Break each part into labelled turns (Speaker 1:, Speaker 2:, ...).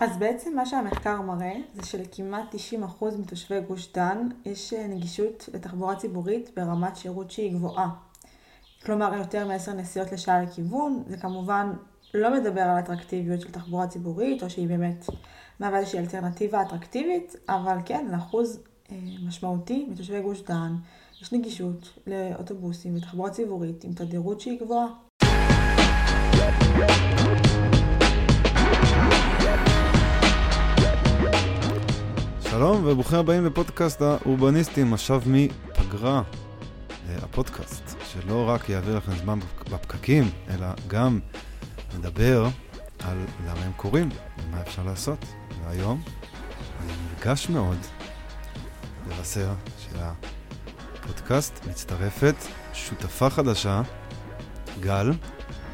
Speaker 1: אז בעצם מה שהמחקר מראה זה שלכמעט 90% מתושבי גוש דן יש אה, נגישות לתחבורה ציבורית ברמת שירות שהיא גבוהה. כלומר יותר מ-10 נסיעות לשעה לכיוון, זה כמובן לא מדבר על אטרקטיביות של תחבורה ציבורית, או שהיא באמת מהווה איזושהי אלטרנטיבה אטרקטיבית, אבל כן, לאחוז אה, משמעותי מתושבי גוש דן יש נגישות לאוטובוסים ותחבורה ציבורית עם תדירות שהיא גבוהה.
Speaker 2: שלום וברוכים הבאים לפודקאסט האורבניסטים, עכשיו מפגרה. אה, הפודקאסט שלא רק יעביר לכם זמן בפקקים, אלא גם נדבר על למה הם קורים ומה אפשר לעשות. והיום אני נרגש מאוד לבשר של הפודקאסט מצטרפת שותפה חדשה, גל,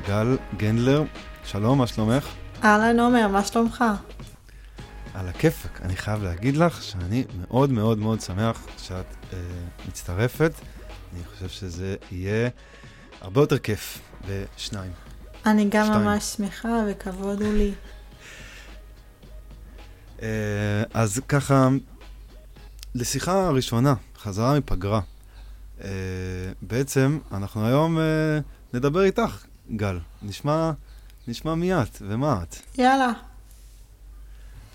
Speaker 2: גל גנדלר. שלום, מה שלומך?
Speaker 1: אהלן עומר, מה שלומך?
Speaker 2: על הכיפאק. אני חייב להגיד לך שאני מאוד מאוד מאוד שמח שאת אה, מצטרפת. אני חושב שזה יהיה הרבה יותר כיף בשניים.
Speaker 1: אני גם שתיים. ממש שמחה וכבוד הוא לי.
Speaker 2: אה, אז ככה, לשיחה הראשונה, חזרה מפגרה. אה, בעצם, אנחנו היום אה, נדבר איתך, גל. נשמע, נשמע מי את ומה את.
Speaker 1: יאללה.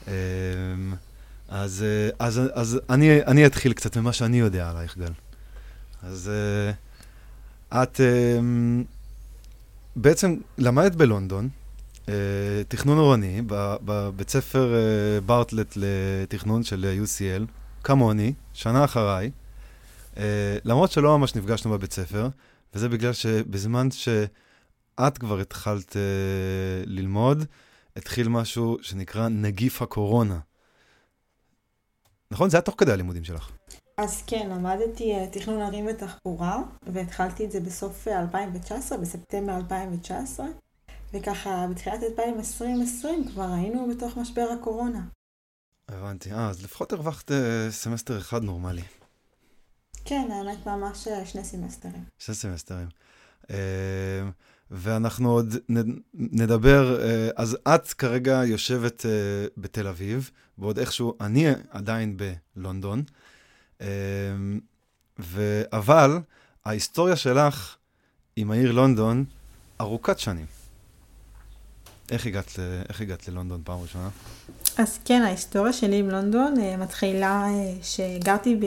Speaker 2: אמ, אז, אה, אז, אז אני, אני אתחיל קצת ממה שאני יודע עלייך, גל. אז אה, את אמ, בעצם למדת בלונדון, אה, תכנון עירוני, בבית ספר בארטלט לתכנון של UCL, כמוני, שנה אחריי, למרות שלא ממש נפגשנו בבית ספר, וזה בגלל שבזמן שאת כבר התחלת ללמוד, התחיל משהו שנקרא נגיף הקורונה. נכון? זה היה תוך כדי הלימודים שלך.
Speaker 1: אז כן, למדתי אה, תכנון ערים ותחבורה, והתחלתי את זה בסוף 2019, אה, בספטמבר 2019, וככה בתחילת 2020 כבר היינו בתוך משבר הקורונה.
Speaker 2: הבנתי. אה, אז לפחות הרווחת אה, סמסטר אחד נורמלי.
Speaker 1: כן, האמת ממש שני סמסטרים.
Speaker 2: שני סמסטרים. ואנחנו עוד נדבר, אה, אז את כרגע יושבת אה, בתל אביב, ועוד איכשהו אני עדיין בלונדון, אה, ו... אבל ההיסטוריה שלך עם העיר לונדון ארוכת שנים. איך הגעת, איך הגעת ללונדון פעם ראשונה?
Speaker 1: אז כן, ההיסטוריה שלי עם לונדון מתחילה שגרתי ב...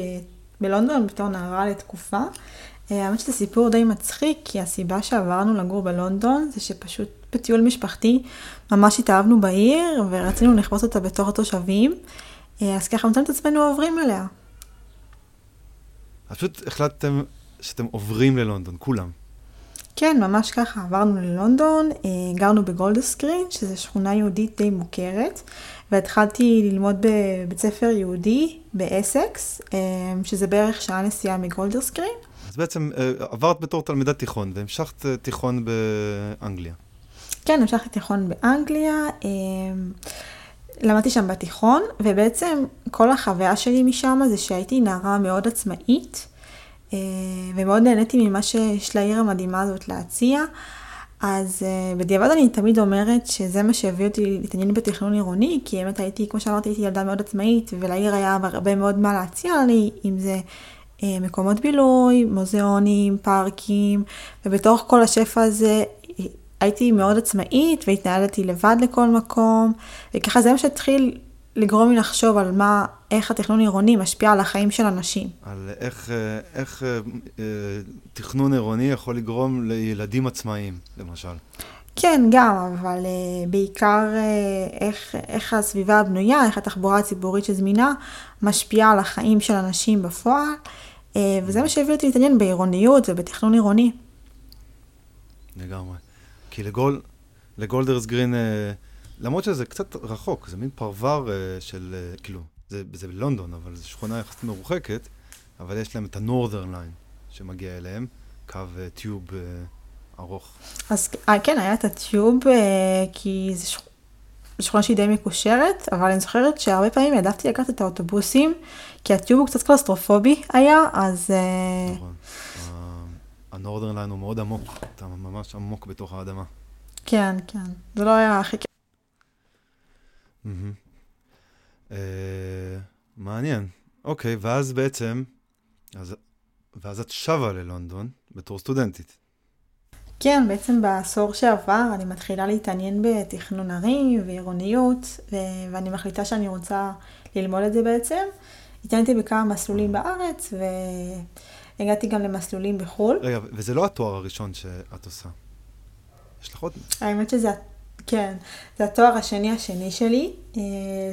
Speaker 1: בלונדון בתור נערה לתקופה. אה, האמת שזה סיפור די מצחיק, כי הסיבה שעברנו לגור בלונדון זה שפשוט בטיול משפחתי ממש התאהבנו בעיר ורצינו לכבוש אותה בתור התושבים, אה, אז ככה מצאנו את עצמנו עוברים אליה.
Speaker 2: אז פשוט החלטתם שאתם עוברים ללונדון, כולם.
Speaker 1: כן, ממש ככה, עברנו ללונדון, אה, גרנו בגולדסקרין, שזו שכונה יהודית די מוכרת, והתחלתי ללמוד בבית ספר יהודי באסקס, שזה בערך שעה נסיעה מגולדסקרין.
Speaker 2: אז בעצם אה, עברת בתור תלמידת תיכון, והמשכת אה, תיכון באנגליה.
Speaker 1: כן, המשכתי תיכון באנגליה. אה, למדתי שם בתיכון, ובעצם כל החוויה שלי משם זה שהייתי נערה מאוד עצמאית, ומאוד נהניתי ממה שיש לעיר המדהימה הזאת להציע. אז בדיעבד אני תמיד אומרת שזה מה שהביא אותי להתעניין בתכנון עירוני, כי באמת הייתי, כמו שאמרתי, הייתי ילדה מאוד עצמאית, ולעיר היה הרבה מאוד מה להציע לי, אם זה מקומות בילוי, מוזיאונים, פארקים, ובתוך כל השפע הזה הייתי מאוד עצמאית והתנהלתי לבד לכל מקום, וככה זה מה שהתחיל לגרום לי לחשוב על מה, איך התכנון עירוני משפיע על החיים של אנשים.
Speaker 2: על איך, אה, איך אה, תכנון עירוני יכול לגרום לילדים עצמאיים, למשל.
Speaker 1: כן, גם, אבל uh, בעיקר uh, איך, איך הסביבה הבנויה, איך התחבורה הציבורית שזמינה, משפיעה על החיים של אנשים בפועל. אה, וזה מה שהביא אותי להתעניין בעירוניות ובתכנון עירוני.
Speaker 2: לגמרי. כי לגול, לגולדרס גרין, אה, למרות שזה קצת רחוק, זה מין פרבר אה, של, כאילו, זה, זה בלונדון, אבל זו שכונה יחסית מרוחקת, אבל יש להם את ה-Northern Line שמגיע אליהם, קו tube ארוך.
Speaker 1: אז כן, היה את ה tube, כי זו שכונה שהיא די מקושרת, אבל אני זוכרת שהרבה פעמים העדפתי לקחת את האוטובוסים, כי ה tube הוא קצת קלסטרופובי היה, אז... אה, נכון.
Speaker 2: ה Northern Line הוא מאוד עמוק, אתה ממש עמוק בתוך האדמה.
Speaker 1: כן, כן. זה לא היה הכי כיף.
Speaker 2: אה, מעניין. אוקיי, ואז בעצם, אז, ואז את שבה ללונדון בתור סטודנטית.
Speaker 1: כן, בעצם בעשור שעבר אני מתחילה להתעניין בתכנון ערים ועירוניות, ואני מחליטה שאני רוצה ללמוד את זה בעצם. התעניינתי בכמה מסלולים בארץ, והגעתי גם למסלולים בחו"ל.
Speaker 2: רגע, וזה לא התואר הראשון שאת עושה. יש לך עוד?
Speaker 1: האמת שזה, כן, זה התואר השני השני שלי. אה,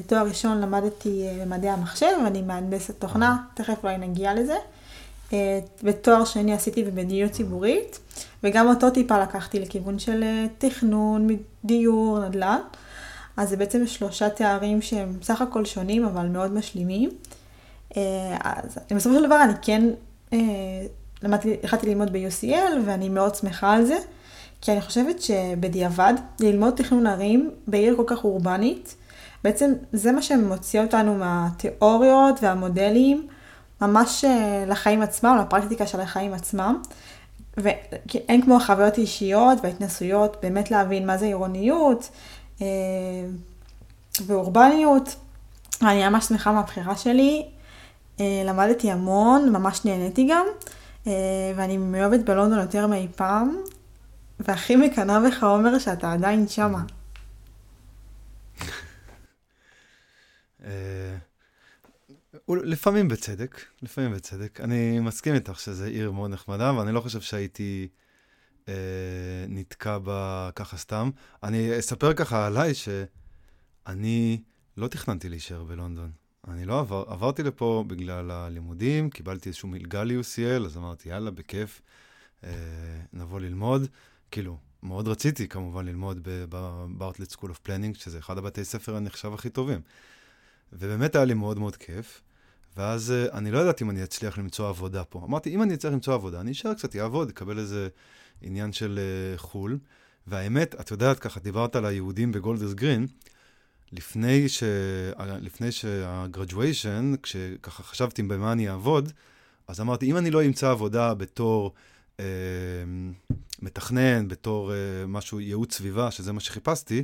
Speaker 1: תואר ראשון למדתי אה, במדעי המחשב, ואני מהנדסת תוכנה, תכף אולי נגיע לזה. אה, ותואר שני עשיתי במדיניות ציבורית, וגם אותו טיפה לקחתי לכיוון של תכנון, דיור, נדל"ן. אז זה בעצם שלושה תארים שהם סך הכל שונים, אבל מאוד משלימים. אה, אז בסופו של דבר אני כן אה, למדתי, החלטתי ללמוד ב-UCL, ואני מאוד שמחה על זה, כי אני חושבת שבדיעבד, ללמוד תכנון ערים בעיר כל כך אורבנית, בעצם זה מה שמוציא אותנו מהתיאוריות והמודלים. ממש אה, לחיים עצמם, לפרקטיקה של החיים עצמם. ואין כמו החוויות האישיות וההתנסויות, באמת להבין מה זה עירוניות אה, ואורבניות. אני ממש שמחה מהבחירה שלי. אה, למדתי המון, ממש נהניתי גם, ואני מאוהבת בלונדון יותר מאי פעם, והכי מקנאה בך עומר שאתה עדיין שמה.
Speaker 2: לפעמים בצדק, לפעמים בצדק. אני מסכים איתך שזו עיר מאוד נחמדה, ואני לא חושב שהייתי אה, נתקע בה ככה סתם. אני אספר ככה עליי שאני לא תכננתי להישאר בלונדון. אני לא עבר, עברתי לפה בגלל הלימודים, קיבלתי איזשהו מלגה ל-UCL, אז אמרתי, יאללה, בכיף, אה, נבוא ללמוד. כאילו, מאוד רציתי כמובן ללמוד Bartlett School of Planning, שזה אחד הבתי ספר הנחשב הכי טובים. ובאמת היה לי מאוד מאוד כיף. ואז uh, אני לא ידעתי אם אני אצליח למצוא עבודה פה. אמרתי, אם אני אצליח למצוא עבודה, אני אשאר קצת, אעבוד, אקבל איזה עניין של uh, חו"ל. והאמת, את יודעת, ככה דיברת על היהודים בגולדרס גרין, לפני, ש... לפני שה-graduation, כשככה חשבתי במה אני אעבוד, אז אמרתי, אם אני לא אמצא עבודה בתור אה, מתכנן, בתור אה, משהו, ייעוץ סביבה, שזה מה שחיפשתי,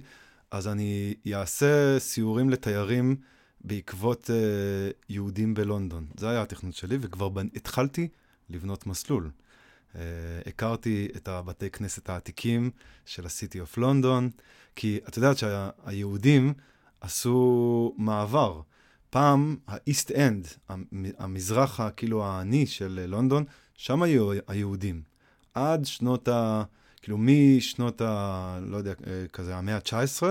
Speaker 2: אז אני אעשה סיורים לתיירים בעקבות uh, יהודים בלונדון. זה היה התכנון שלי, וכבר בנ... התחלתי לבנות מסלול. Uh, הכרתי את הבתי כנסת העתיקים של ה-City of London, כי את יודעת שהיהודים עשו מעבר. פעם ה-East End, המזרח הכאילו העני של לונדון, שם היו היהודים. עד שנות ה... כאילו משנות ה... לא יודע, אה, כזה המאה ה-19,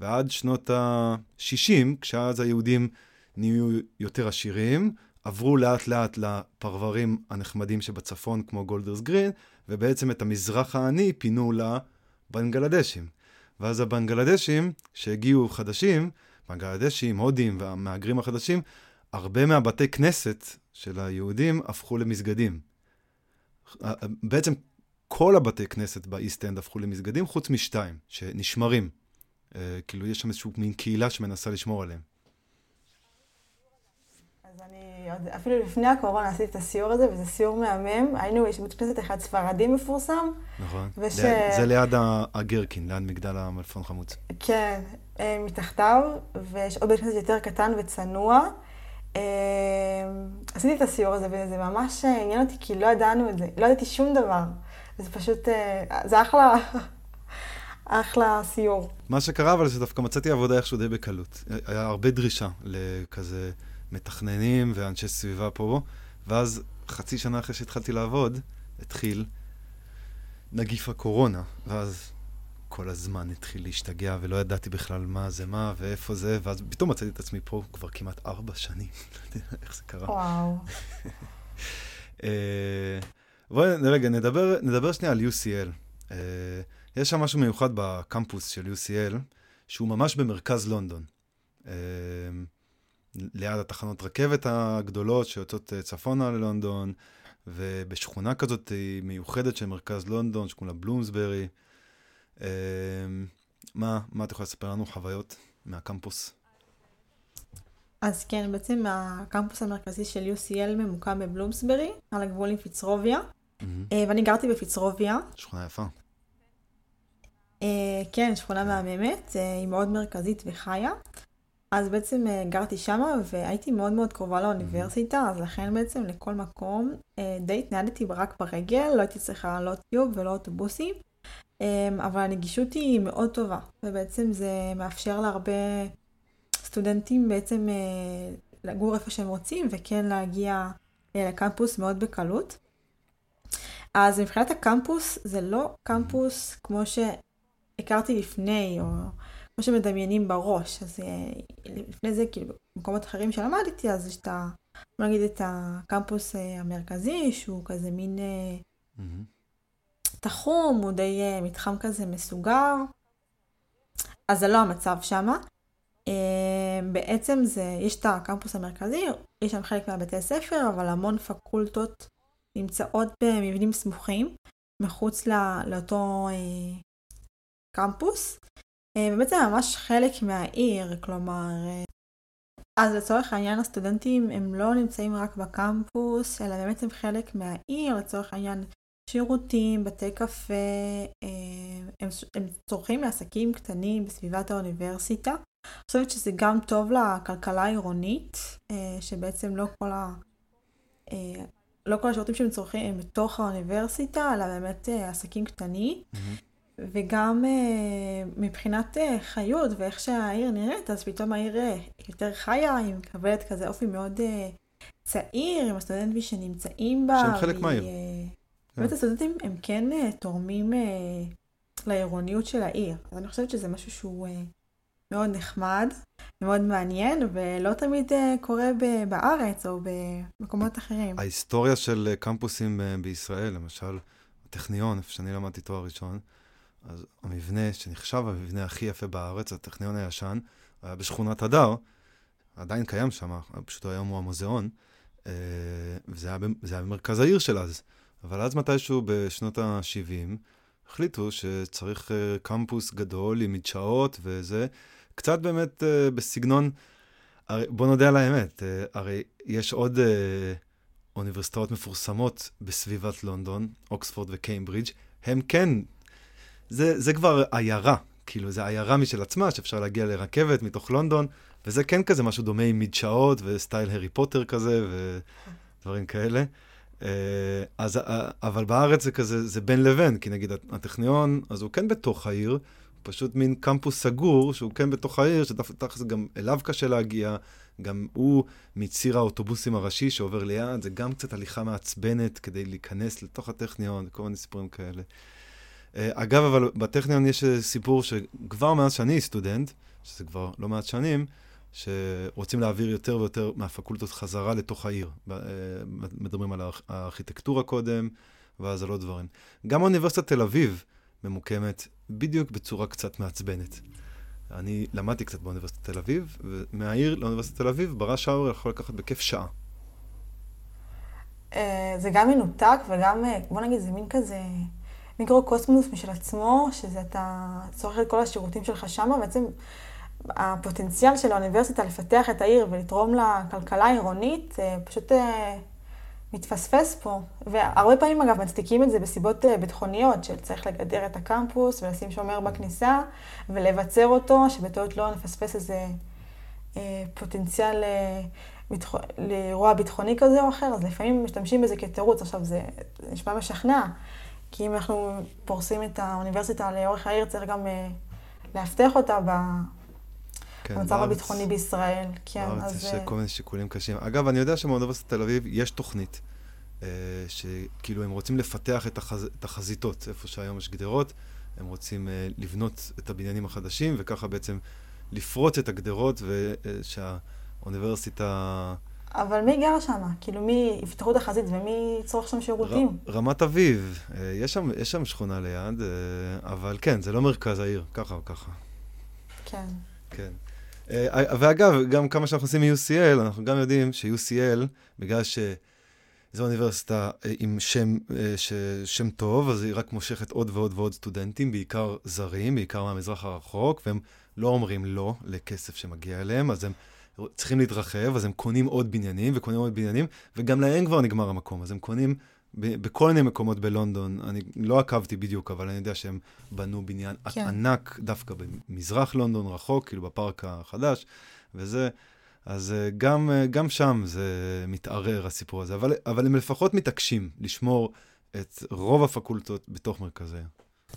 Speaker 2: ועד שנות ה-60, כשאז היהודים נהיו יותר עשירים, עברו לאט לאט לפרברים הנחמדים שבצפון, כמו גולדרס גרין, ובעצם את המזרח העני פינו לבנגלדשים. ואז הבנגלדשים שהגיעו חדשים, בנגלדשים, הודים והמהגרים החדשים, הרבה מהבתי כנסת של היהודים הפכו למסגדים. בעצם כל הבתי כנסת באיסט-אנד הפכו למסגדים, חוץ משתיים, שנשמרים. אה, כאילו, יש שם איזושהי מין קהילה שמנסה לשמור עליהם.
Speaker 1: עוד, אפילו לפני הקורונה עשיתי את הסיור הזה, וזה סיור מהמם. היינו, יש בית כנסת אחד ספרדי מפורסם.
Speaker 2: נכון. וש... זה, זה ליד הגרקין, ליד מגדל המלפון חמוץ.
Speaker 1: כן, אה, מתחתיו, ויש עוד בית כנסת יותר קטן וצנוע. אה, עשיתי את הסיור הזה, וזה ממש עניין אותי, כי לא ידענו את זה. לא ידעתי שום דבר. זה פשוט, זה אחלה. אחלה סיור.
Speaker 2: מה שקרה, אבל זה דווקא מצאתי עבודה איכשהו די בקלות. היה הרבה דרישה לכזה מתכננים ואנשי סביבה פה, ואז חצי שנה אחרי שהתחלתי לעבוד, התחיל נגיף הקורונה, ואז כל הזמן התחיל להשתגע, ולא ידעתי בכלל מה זה מה ואיפה זה, ואז פתאום מצאתי את עצמי פה כבר כמעט ארבע שנים. לא יודע איך זה קרה.
Speaker 1: וואו.
Speaker 2: אה, בואי רגע, נדבר, נדבר שנייה על UCL. Uh, יש שם משהו מיוחד בקמפוס של UCL, שהוא ממש במרכז לונדון. אה, ליד התחנות רכבת הגדולות שיוצאות אה, צפונה ללונדון, ובשכונה כזאת מיוחדת של מרכז לונדון, שקוראים לה בלומסברי. אה, מה, מה את יכולה לספר לנו חוויות מהקמפוס?
Speaker 1: אז כן, בעצם הקמפוס המרכזי של UCL ממוקם בבלומסברי, על הגבול עם פיצרוביה. Mm-hmm. ואני גרתי בפיצרוביה.
Speaker 2: שכונה יפה.
Speaker 1: אה, כן, שכונה מהממת, אה, היא מאוד מרכזית וחיה. אז בעצם אה, גרתי שמה והייתי מאוד מאוד קרובה לאוניברסיטה, אז לכן בעצם לכל מקום אה, די התנהדתי רק ברגל, לא הייתי צריכה לא טיוב ולא אוטובוסים, אה, אבל הנגישות היא מאוד טובה, ובעצם זה מאפשר להרבה סטודנטים בעצם לגור איפה שהם רוצים וכן להגיע לקמפוס מאוד בקלות. אז מבחינת הקמפוס, זה לא קמפוס כמו שהכרתי לפני, או כמו שמדמיינים בראש. אז אה, לפני זה, כאילו, במקומות אחרים שלמדתי, אז יש את ה... בוא נגיד את הקמפוס אה, המרכזי, שהוא כזה מין mm-hmm. תחום, הוא די מתחם כזה מסוגר. אז זה לא המצב שמה. בעצם זה, יש את הקמפוס המרכזי, יש שם חלק מהבתי הספר, אבל המון פקולטות נמצאות במבנים סמוכים, מחוץ לא, לאותו אה, קמפוס, אה, ובעצם ממש חלק מהעיר, כלומר, אה, אז לצורך העניין הסטודנטים הם לא נמצאים רק בקמפוס, אלא באמת הם חלק מהעיר, לצורך העניין שירותים, בתי קפה, אה, הם, הם צורכים מעסקים קטנים בסביבת האוניברסיטה. אני חושבת שזה גם טוב לכלכלה העירונית, שבעצם לא כל ה... לא כל השירותים שהם צורכים הם בתוך האוניברסיטה, אלא באמת עסקים קטנים. Mm-hmm. וגם אה, מבחינת אה, חיות ואיך שהעיר נראית, אז פתאום העיר יותר חיה, היא מקבלת כזה אופי מאוד צעיר, עם הסטודנטים שנמצאים בה.
Speaker 2: שהם חלק מהעיר.
Speaker 1: באמת כן. הסטודנטים הם כן תורמים לעירוניות של העיר. אז אני חושבת שזה משהו שהוא מאוד נחמד, מאוד מעניין, ולא תמיד אה, קורה בארץ או במקומות אחרים.
Speaker 2: ההיסטוריה של אה, קמפוסים אה, בישראל, למשל, הטכניון, איפה שאני למדתי תואר ראשון, אז המבנה שנחשב המבנה הכי יפה בארץ, הטכניון הישן, היה בשכונת הדר, עדיין קיים שם, פשוט היום הוא המוזיאון, וזה היה, היה במרכז העיר של אז. אבל אז מתישהו בשנות ה-70, החליטו שצריך קמפוס גדול עם מדשאות וזה, קצת באמת uh, בסגנון, הרי, בוא נודה על האמת, הרי יש עוד אוניברסיטאות מפורסמות בסביבת לונדון, אוקספורד וקיימברידג', הם כן, זה, זה כבר עיירה, כאילו זה עיירה משל עצמה, שאפשר להגיע לרכבת מתוך לונדון, וזה כן כזה משהו דומה עם מדשאות וסטייל הארי פוטר כזה ודברים כאלה. אז, אבל בארץ זה כזה, זה בין לבין, כי נגיד הטכניון, אז הוא כן בתוך העיר, פשוט מין קמפוס סגור, שהוא כן בתוך העיר, שתכלס גם אליו קשה להגיע, גם הוא מציר האוטובוסים הראשי שעובר ליד, זה גם קצת הליכה מעצבנת כדי להיכנס לתוך הטכניון, כל מיני סיפורים כאלה. אה, אגב, אבל בטכניון יש סיפור שכבר מאז שאני סטודנט, שזה כבר לא מעט שנים, שרוצים להעביר יותר ויותר מהפקולטות חזרה לתוך העיר. אה, מדברים על הארכיטקטורה קודם, ואז על עוד דברים. גם אוניברסיטת תל אביב, ממוקמת בדיוק בצורה קצת מעצבנת. אני למדתי קצת באוניברסיטת תל אביב, ומהעיר לאוניברסיטת תל אביב, ברש האוור יכול לקחת בכיף שעה.
Speaker 1: אה, זה גם מנותק וגם, אה, בוא נגיד, זה מין כזה מיקרו-קוסמוס משל עצמו, שזה אתה צורך את כל השירותים שלך שמה, בעצם הפוטנציאל של האוניברסיטה לפתח את העיר ולתרום לכלכלה העירונית, אה, פשוט מתפספס פה. והרבה פעמים, אגב, מצדיקים את זה בסיבות אה, ביטחוניות, של צריך לגדר את הקמפוס ולשים שומר בכניסה ולבצר אותו, שבטעות לא נפספס איזה אה, פוטנציאל אה, ביטח... לאירוע ביטחוני כזה או אחר, אז לפעמים משתמשים בזה כתירוץ. עכשיו, זה נשמע משכנע, כי אם אנחנו פורסים את האוניברסיטה לאורך העיר, צריך גם אה, לאבטח אותה ב... כן, המצב בארץ, הביטחוני בישראל, כן,
Speaker 2: בארץ אז... בארץ יש כל מיני שיקולים קשים. אגב, אני יודע שבאוניברסיטת תל אביב יש תוכנית, אה, שכאילו הם רוצים לפתח את, החז, את החזיתות, איפה שהיום יש גדרות, הם רוצים אה, לבנות את הבניינים החדשים, וככה בעצם לפרוץ את הגדרות, ושהאוניברסיטה...
Speaker 1: אבל מי גר שם? כאילו, מי יפתחו את החזית ומי יצרוך שם שירותים?
Speaker 2: ר, רמת אביב, אה, יש שם, יש שם שכונה ליד, אה, אבל כן, זה לא מרכז העיר, ככה או ככה.
Speaker 1: כן.
Speaker 2: כן. אה, ואגב, גם כמה שאנחנו עושים מ-UCL, אנחנו גם יודעים ש-UCL, בגלל שזו אוניברסיטה עם שם, ש... שם טוב, אז היא רק מושכת עוד ועוד ועוד סטודנטים, בעיקר זרים, בעיקר מהמזרח הרחוק, והם לא אומרים לא לכסף שמגיע אליהם, אז הם צריכים להתרחב, אז הם קונים עוד בניינים וקונים עוד בניינים, וגם להם כבר נגמר המקום, אז הם קונים בכל מיני מקומות בלונדון, אני לא עקבתי בדיוק, אבל אני יודע שהם בנו בניין כן. ענק דווקא במזרח לונדון, רחוק, כאילו בפארק החדש, וזה, אז אה, גם, אה, גם שם זה מתערער הסיפור הזה, אבל, אבל הם לפחות מתעקשים לשמור את רוב הפקולטות בתוך מרכזי.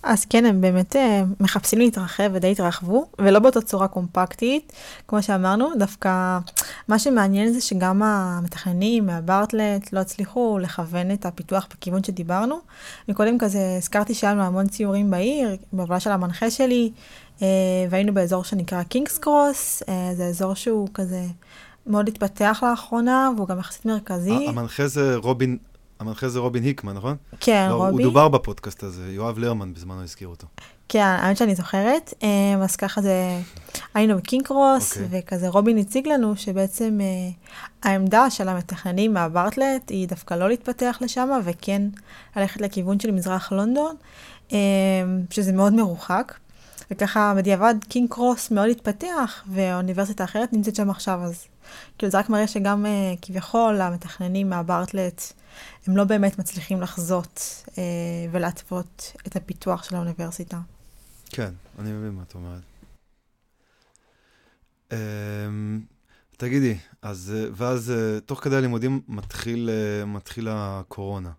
Speaker 1: אז כן, הם באמת אה, מחפשים להתרחב ודי התרחבו, ולא באותה צורה קומפקטית, כמו שאמרנו, דווקא מה שמעניין זה שגם המתכננים מהברטלט לא הצליחו לכוון את הפיתוח בכיוון שדיברנו. מקודם כזה הזכרתי שהיה לנו המון ציורים בעיר, בהובלה של המנחה שלי, אה, והיינו באזור שנקרא קינגס קרוס, אה, זה אזור שהוא כזה מאוד התפתח לאחרונה, והוא גם יחסית מרכזי.
Speaker 2: המנחה זה רובין המנחה זה רובין היקמן, נכון?
Speaker 1: כן, לא, רובי.
Speaker 2: הוא דובר בפודקאסט הזה, יואב לרמן בזמנו הזכיר אותו.
Speaker 1: כן, האמת שאני זוכרת. אמ, אז ככה זה, היינו בקינג קרוס, okay. אוקיי. וכזה רובין הציג לנו שבעצם אה, העמדה של המתכננים מהברטלט היא דווקא לא להתפתח לשם, וכן ללכת לכיוון של מזרח לונדון, אמ, שזה מאוד מרוחק. וככה בדיעבד קינג קרוס מאוד התפתח, והאוניברסיטה האחרת נמצאת שם עכשיו, אז כאילו זה רק מראה שגם אה, כביכול המתכננים מהברטלט, הם לא באמת מצליחים לחזות אה, ולהתוות את הפיתוח של האוניברסיטה.
Speaker 2: כן, אני מבין מה את אומרת. אה, תגידי, אז, אה, ואז אה, תוך כדי הלימודים מתחיל, אה, מתחיל הקורונה.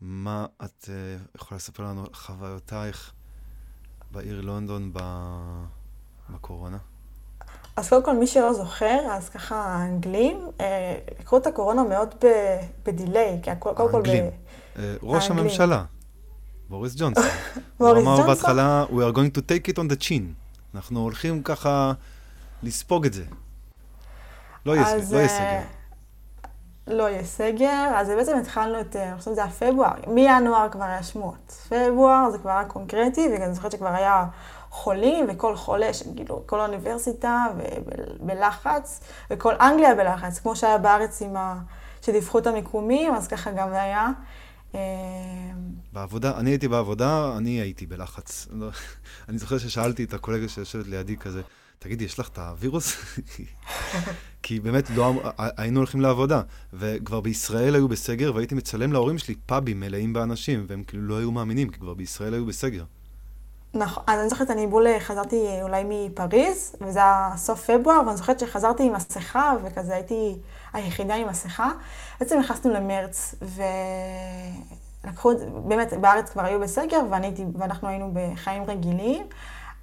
Speaker 2: מה את יכולה לספר לנו על חוויותייך בעיר לונדון בקורונה?
Speaker 1: אז קודם כל, מי שלא זוכר, אז ככה האנגלים אה, לקחו את הקורונה מאוד בדיליי, כי קודם כל...
Speaker 2: האנגלים. אה, ראש הממשלה, בוריס ג'ונסון. בוריס ג'ונסון? הוא אמר בהתחלה, We are going to take it on the chin. אנחנו הולכים ככה לספוג את זה. לא יהיה לא אה, סגר.
Speaker 1: לא יהיה סגר, אז בעצם התחלנו את, אני חושבת שזה היה פברואר, מינואר כבר היה שמועות. פברואר זה כבר היה קונקרטי, ואני זוכרת שכבר היה חולים, וכל חולה, כאילו, כל האוניברסיטה בלחץ, וכל אנגליה בלחץ, כמו שהיה בארץ עם ה... שדיווחו את המיקומים, אז ככה גם זה היה.
Speaker 2: אה, בעבודה, אני הייתי בעבודה, אני הייתי בלחץ. לא, אני זוכר ששאלתי את הקולגה שיושבת לידי כזה, תגידי, יש לך את הווירוס? כי באמת לא, אמ- היינו הולכים לעבודה, וכבר בישראל היו בסגר, והייתי מצלם להורים שלי פאבים מלאים באנשים, והם כאילו לא היו מאמינים, כי כבר בישראל היו בסגר.
Speaker 1: נכון, אז אני זוכרת, אני בול חזרתי אולי מפריז, וזה היה סוף פברואר, ואני זוכרת שחזרתי עם מסכה, וכזה הייתי היחידה עם מסכה. בעצם נכנסנו למרץ, ולקחו את זה, באמת, בארץ כבר היו בסגר, ואנחנו היינו בחיים רגילים,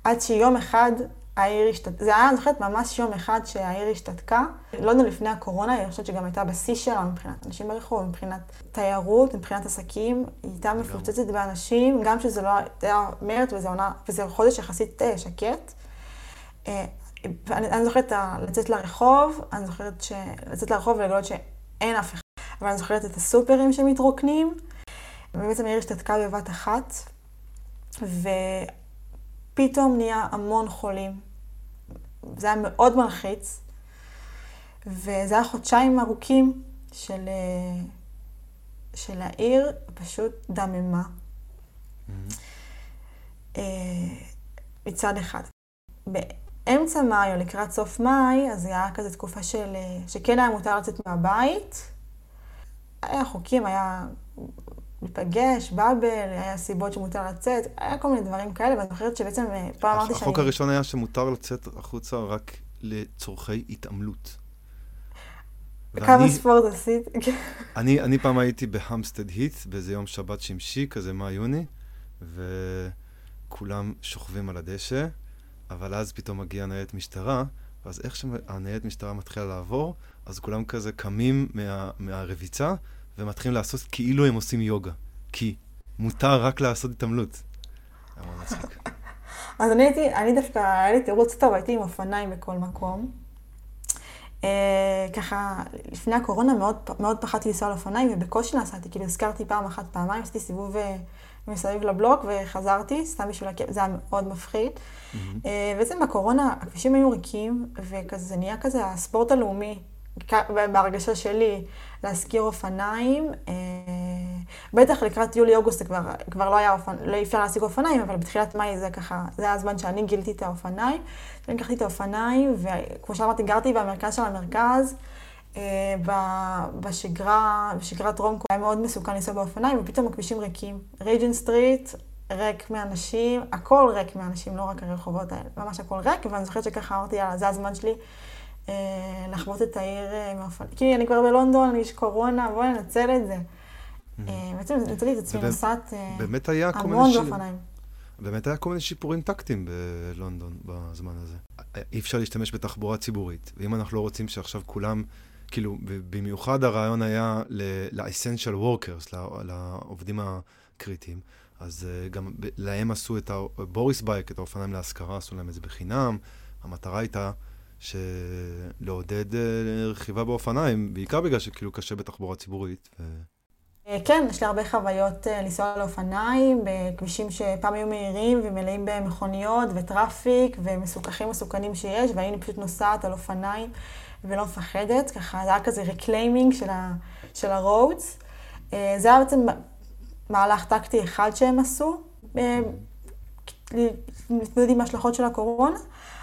Speaker 1: עד שיום אחד העיר השתתקה, זה היה, אני זוכרת, ממש יום אחד שהעיר השתתקה. לונדון לפני הקורונה, אני חושבת שגם הייתה בשיא שלה מבחינת אנשים ברחוב, מבחינת תיירות, מבחינת עסקים, היא הייתה מפוצצת באנשים, גם שזה לא היה מרץ וזה עונה, וזה חודש יחסית אה, שקט. אה, ואני אני זוכרת לצאת לרחוב, אני זוכרת ש... לצאת לרחוב ולגלות שאין אף אחד. אבל אני זוכרת את הסופרים שמתרוקנים, ובעצם העיר השתתקה בבת אחת, ו... פתאום נהיה המון חולים. זה היה מאוד מלחיץ, וזה היה חודשיים ארוכים של, אה, של העיר, פשוט דממה. Mm-hmm. אה, מצד אחד. באמצע מאי או לקראת סוף מאי, אז היה כזה תקופה של, אה, שכן היה מותר לצאת מהבית. היה חוקים, היה להיפגש, באבל, היה סיבות שמותר לצאת, היה כל מיני דברים כאלה, ואני זוכרת שבעצם אה, פעם אמרתי שאני...
Speaker 2: החוק הראשון היה שמותר לצאת החוצה רק לצורכי התעמלות.
Speaker 1: כמה ספורט עשית?
Speaker 2: אני, אני פעם הייתי בהמסטד היט, באיזה יום שבת שמשי, כזה מאי-יוני, וכולם שוכבים על הדשא, אבל אז פתאום מגיעה ניידת משטרה, ואז איך שהניידת משטרה מתחילה לעבור, אז כולם כזה קמים מה, מהרביצה, ומתחילים לעשות כאילו הם עושים יוגה. כי מותר רק לעשות התעמלות.
Speaker 1: אז אני הייתי, אני דווקא, היה לי תירוץ טוב, הייתי עם אופניים בכל מקום. אה, ככה, לפני הקורונה מאוד, מאוד פחדתי לנסוע על אופניים, ובקושי נסעתי, כאילו הזכרתי פעם אחת, פעמיים, עשיתי סיבוב אה, מסביב לבלוק וחזרתי, סתם בשביל הכיף, זה היה מאוד מפחיד. Mm-hmm. בעצם בקורונה הכבישים היו ריקים, וכזה זה נהיה כזה הספורט הלאומי בהרגשה שלי, להשכיר אופניים. אה, בטח לקראת יולי-אוגוסט זה כבר, כבר לא היה אופניים, לא אפשר להשיג אופניים, אבל בתחילת מאי זה ככה, זה היה הזמן שאני גילתי את האופניים. אני לקחתי את האופניים, וכמו שאמרתי, גרתי במרכז של המרכז. בשגרה, בשגרה היה מאוד מסוכן לנסוע באופניים, ופתאום הכבישים ריקים. ריג'נט סטריט ריק מאנשים, הכל ריק מאנשים, לא רק הרחובות האלה, ממש הכל ריק, ואני זוכרת שככה אמרתי, יאללה, זה הזמן שלי אה, לחוות את העיר אה, מאופניים. כי אני כבר בלונדון, יש קורונה, בואי ננצל את זה. Mm-hmm. אה, בעצם ניצלתי את עצמי נוסעת המון באופניים.
Speaker 2: באמת היה כל מיני שיפורים טקטיים בלונדון בזמן הזה. אי אפשר להשתמש בתחבורה ציבורית, ואם אנחנו לא רוצים שעכשיו כולם, כאילו, במיוחד הרעיון היה ל-essential workers, לעובדים הקריטיים, אז גם להם עשו את הבוריס בייק, את האופניים להשכרה, עשו להם את זה בחינם. המטרה הייתה לעודד uh, רכיבה באופניים, בעיקר בגלל שכאילו קשה בתחבורה ציבורית. ו...
Speaker 1: אה, כן, יש לי הרבה חוויות לנסוע על אופניים, בכבישים שפעם היו מהירים ומלאים במכוניות ו traffic והמסוכנים מסוכנים שיש, והיינו פשוט נוסעת על אופניים ולא מפחדת, ככה זה היה כזה reclaiming של, ה, של ה roads. זה היה בעצם מהלך טקטי אחד שהם עשו, אה, להתמודד עם ההשלכות של הקורונה.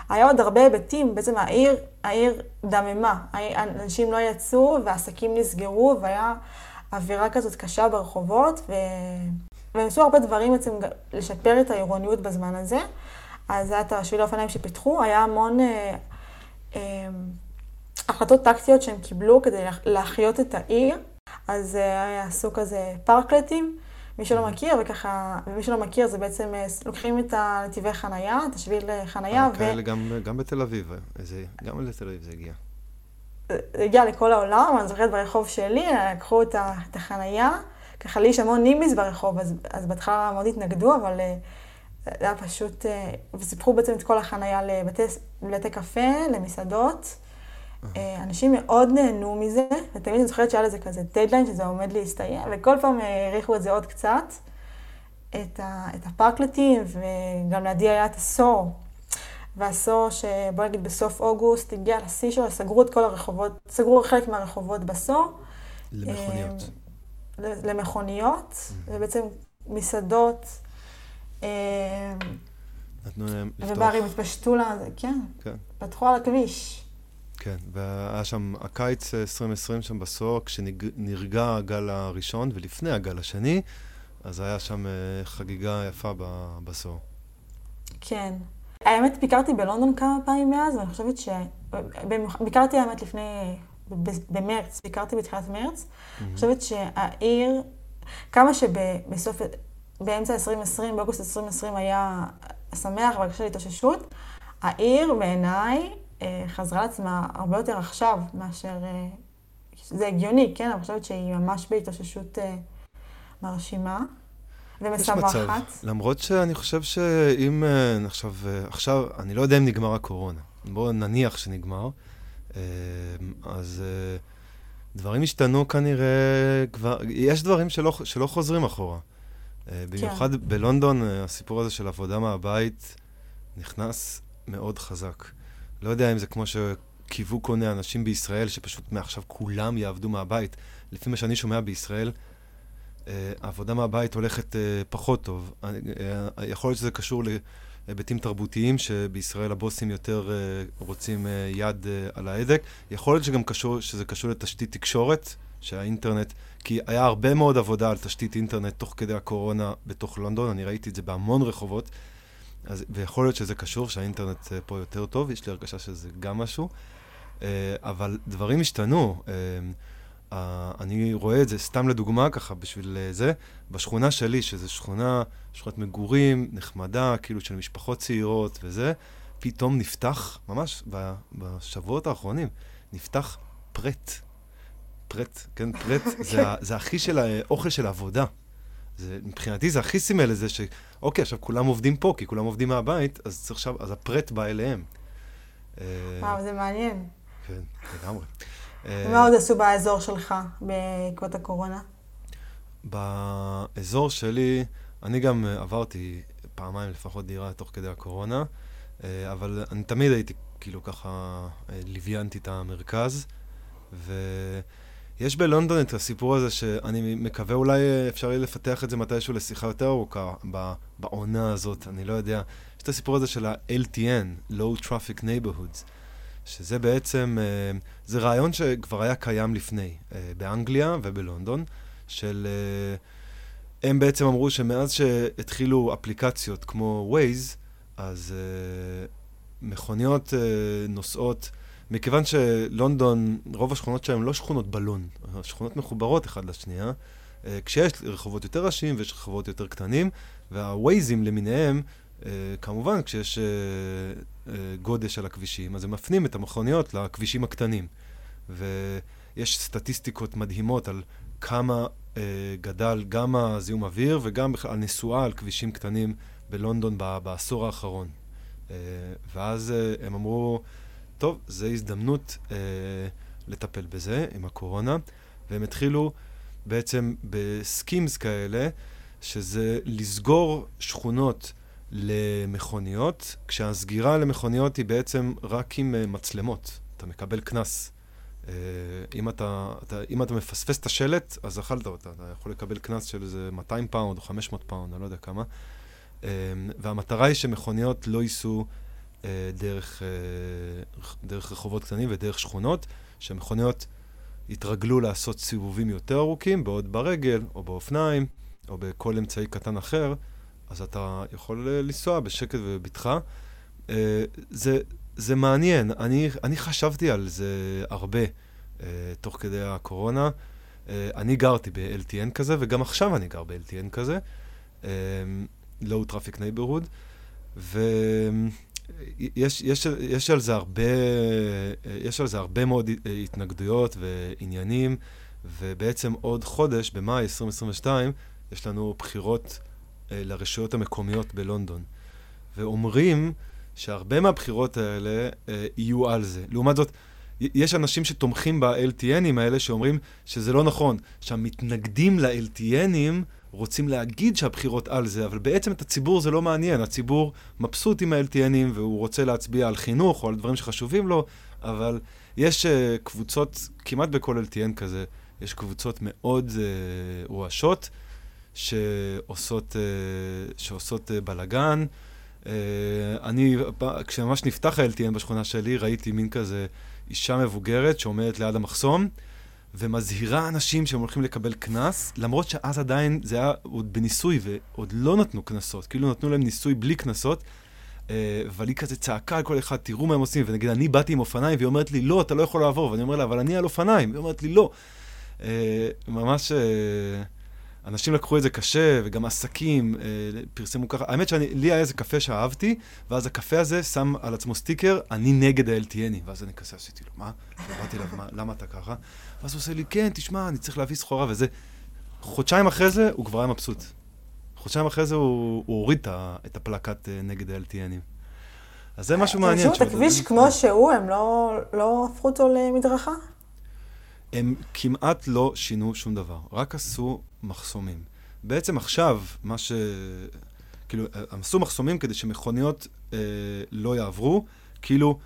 Speaker 1: היה עוד הרבה היבטים, בעצם העיר, העיר דממה, אנשים לא יצאו ועסקים נסגרו והיה אווירה כזאת קשה ברחובות ו... והם עשו הרבה דברים בעצם לשפר את העירוניות בזמן הזה. אז היה את השביל האופניים שפיתחו, היה המון אה, אה, החלטות טקטיות שהם קיבלו כדי להחיות את העיר. אז אה, עשו כזה פארקלטים, מי שלא מכיר, וככה, ומי שלא מכיר זה בעצם, אה, לוקחים את הנתיבי חנייה, את השביל אה, חנייה,
Speaker 2: אה, ו... כאלה גם, גם בתל אביב, זה, גם לתל אביב זה הגיע.
Speaker 1: זה הגיע לכל העולם, אני זוכרת ברחוב שלי, לקחו את, החנייה, ככה לי יש המון נימיס ברחוב, אז, אז בהתחלה מאוד התנגדו, אבל זה היה פשוט, וסיפחו בעצם את כל החנייה לבתי קפה, למסעדות. אה, אנשים מאוד נהנו מזה, ותמיד אני זוכרת שהיה לזה כזה דדליין שזה עומד להסתיים, וכל פעם האריכו את זה עוד קצת, את, ה, את הפרקלטים, וגם לידי היה את הסור. והסור שבוא נגיד בסוף אוגוסט הגיע לשיא שלו, סגרו את כל הרחובות, סגרו חלק מהרחובות בסור.
Speaker 2: למכוניות.
Speaker 1: אה, למכוניות, ובעצם מסעדות. אה,
Speaker 2: נתנו להם
Speaker 1: לפתוח. וברים התפשטו לזה, כן. כן. פתחו על הכביש.
Speaker 2: כן, והיה שם הקיץ 2020 שם בסוף, כשנרגע הגל הראשון ולפני הגל השני, אז היה שם אה, חגיגה יפה בסוף.
Speaker 1: כן. האמת, ביקרתי בלונדון כמה פעמים מאז, ואני חושבת ש... ביקרתי האמת לפני... במרץ, ביקרתי בתחילת מרץ. אני חושבת שהעיר, כמה שבסוף, באמצע 2020, באוגוסט 2020 היה שמח והרגשה להתאוששות, העיר בעיניי אה, חזרה לעצמה הרבה יותר עכשיו מאשר... אה, זה הגיוני, כן? אני חושבת שהיא ממש בהתאוששות אה, מרשימה ומשמחת. יש מצב,
Speaker 2: למרות שאני חושב שאם עכשיו, עכשיו, אני לא יודע אם נגמר הקורונה. בואו נניח שנגמר. אז דברים השתנו כנראה כבר, יש דברים שלא, שלא חוזרים אחורה. במיוחד כן. בלונדון, הסיפור הזה של עבודה מהבית נכנס מאוד חזק. לא יודע אם זה כמו שקיוו כל מיני אנשים בישראל, שפשוט מעכשיו כולם יעבדו מהבית. לפי מה שאני שומע בישראל, אה, העבודה מהבית הולכת אה, פחות טוב. אה, יכול להיות שזה קשור להיבטים תרבותיים, שבישראל הבוסים יותר רוצים יד על ההדק. יכול להיות שגם קשור, שזה קשור לתשתית תקשורת, שהאינטרנט, כי היה הרבה מאוד עבודה על תשתית אינטרנט תוך כדי הקורונה בתוך לונדון, אני ראיתי את זה בהמון רחובות. אז, ויכול להיות שזה קשור, שהאינטרנט אה, פה יותר טוב, יש לי הרגשה שזה גם משהו, אה, אבל דברים השתנו. אה, אני רואה את זה, סתם לדוגמה, ככה בשביל זה, בשכונה שלי, שזו שכונה, שכונת מגורים, נחמדה, כאילו של משפחות צעירות וזה, פתאום נפתח, ממש בשבועות האחרונים, נפתח פרט. פרט, כן, פרט, זה, זה הכי של האוכל של העבודה. זה, מבחינתי זה הכי סימל לזה שאוקיי, עכשיו כולם עובדים פה, כי כולם עובדים מהבית, אז צריך עכשיו, אז הפרט בא אליהם.
Speaker 1: אה, וואו, זה מעניין.
Speaker 2: כן, לגמרי.
Speaker 1: ומה עוד עשו באזור שלך בעקבות הקורונה?
Speaker 2: באזור שלי, אני גם עברתי פעמיים לפחות דירה תוך כדי הקורונה, אה, אבל אני תמיד הייתי כאילו ככה, אה, לוויינתי את המרכז, ו... יש בלונדון את הסיפור הזה שאני מקווה אולי אפשר יהיה לפתח את זה מתישהו לשיחה יותר ארוכה בעונה הזאת, אני לא יודע. יש את הסיפור הזה של ה-LTN, Low Traffic Neighborhoods, שזה בעצם, אה, זה רעיון שכבר היה קיים לפני, אה, באנגליה ובלונדון, של... אה, הם בעצם אמרו שמאז שהתחילו אפליקציות כמו Waze, אז מכוניות נוסעות, מכיוון שלונדון, רוב השכונות שלהם לא שכונות בלון, השכונות מחוברות אחד לשנייה, כשיש רחובות יותר ראשיים ויש רחובות יותר קטנים, והווייזים למיניהם, כמובן כשיש אה, גודש על הכבישים, אז הם מפנים את המכוניות לכבישים הקטנים. ויש סטטיסטיקות מדהימות על כמה אה, גדל גם הזיהום אוויר וגם בכלל הנסועה על כבישים קטנים בלונדון בעשור האחרון. אה, ואז אה, הם אמרו, טוב, זו הזדמנות אה, לטפל בזה עם הקורונה, והם התחילו בעצם ב schemes כאלה, שזה לסגור שכונות למכוניות, כשהסגירה למכוניות היא בעצם רק עם uh, מצלמות. אתה מקבל קנס. Uh, אם, אתה, אתה, אם אתה מפספס את השלט, אז אכלת אותה. אתה יכול לקבל קנס של איזה 200 פאונד או 500 פאונד, אני לא יודע כמה. Uh, והמטרה היא שמכוניות לא ייסעו דרך, uh, דרך רחובות קטנים ודרך שכונות, שמכוניות יתרגלו לעשות סיבובים יותר ארוכים, בעוד ברגל או באופניים או בכל אמצעי קטן אחר. אז אתה יכול אה, לנסוע בשקט ובבטחה. אה, זה, זה מעניין, אני, אני חשבתי על זה הרבה uh, תוך כדי הקורונה. Uh, אני גרתי ב-LTN כזה, וגם עכשיו אני גר ב-LTN כזה, low traffic neighborhood, ויש יש, יש על זה הרבה, יש על זה הרבה מאוד התנגדויות ועניינים, ובעצם עוד חודש, במאי 2022, יש לנו בחירות אה, לרשויות המקומיות בלונדון. ואומרים שהרבה מהבחירות האלה אה, יהיו על זה. לעומת זאת, יש אנשים שתומכים ב-LTNים האלה שאומרים שזה לא נכון, שהמתנגדים ל-LTNים רוצים להגיד שהבחירות על זה, אבל בעצם את הציבור זה לא מעניין. הציבור מבסוט עם ה-LTNים והוא רוצה להצביע על חינוך או על דברים שחשובים לו, אבל יש uh, קבוצות, כמעט בכל LTN כזה, יש קבוצות מאוד uh, רועשות. שעושות, אה, שעושות אה, בלאגן. אה, אני, כשממש נפתח ה-LTN בשכונה שלי, ראיתי מין כזה אישה מבוגרת שעומדת ליד המחסום, ומזהירה אנשים שהם הולכים לקבל קנס, למרות שאז עדיין זה היה עוד בניסוי, ועוד לא נתנו קנסות, כאילו נתנו להם ניסוי בלי קנסות. אבל היא כזה צעקה על כל אחד, תראו מה הם עושים, ונגיד, אני באתי עם אופניים, והיא אומרת לי, לא, אתה לא יכול לעבור, ואני אומר לה, אבל אני על אופניים, והיא אומרת לי, לא. ממש... אנשים לקחו את זה קשה, וגם עסקים אה, פרסמו ככה. האמת שלי היה איזה קפה שאהבתי, ואז הקפה הזה שם על עצמו סטיקר, אני נגד ה-LTNי. ואז אני כזה עשיתי לו, מה? ואמרתי לו, למה אתה ככה? ואז הוא עושה לי, כן, תשמע, אני צריך להביא סחורה וזה. חודשיים אחרי זה, הוא כבר היה מבסוט. חודשיים אחרי זה הוא, הוא הוריד את הפלקט אה, נגד ה-LTNים. אז זה משהו מעניין.
Speaker 1: השאירו את הכביש כמו שהוא, הם לא, לא הפכו אותו למדרכה?
Speaker 2: הם כמעט לא שינו שום דבר, רק עשו מחסומים. בעצם עכשיו, מה ש... כאילו, הם עשו מחסומים כדי שמכוניות אה, לא יעברו, כאילו,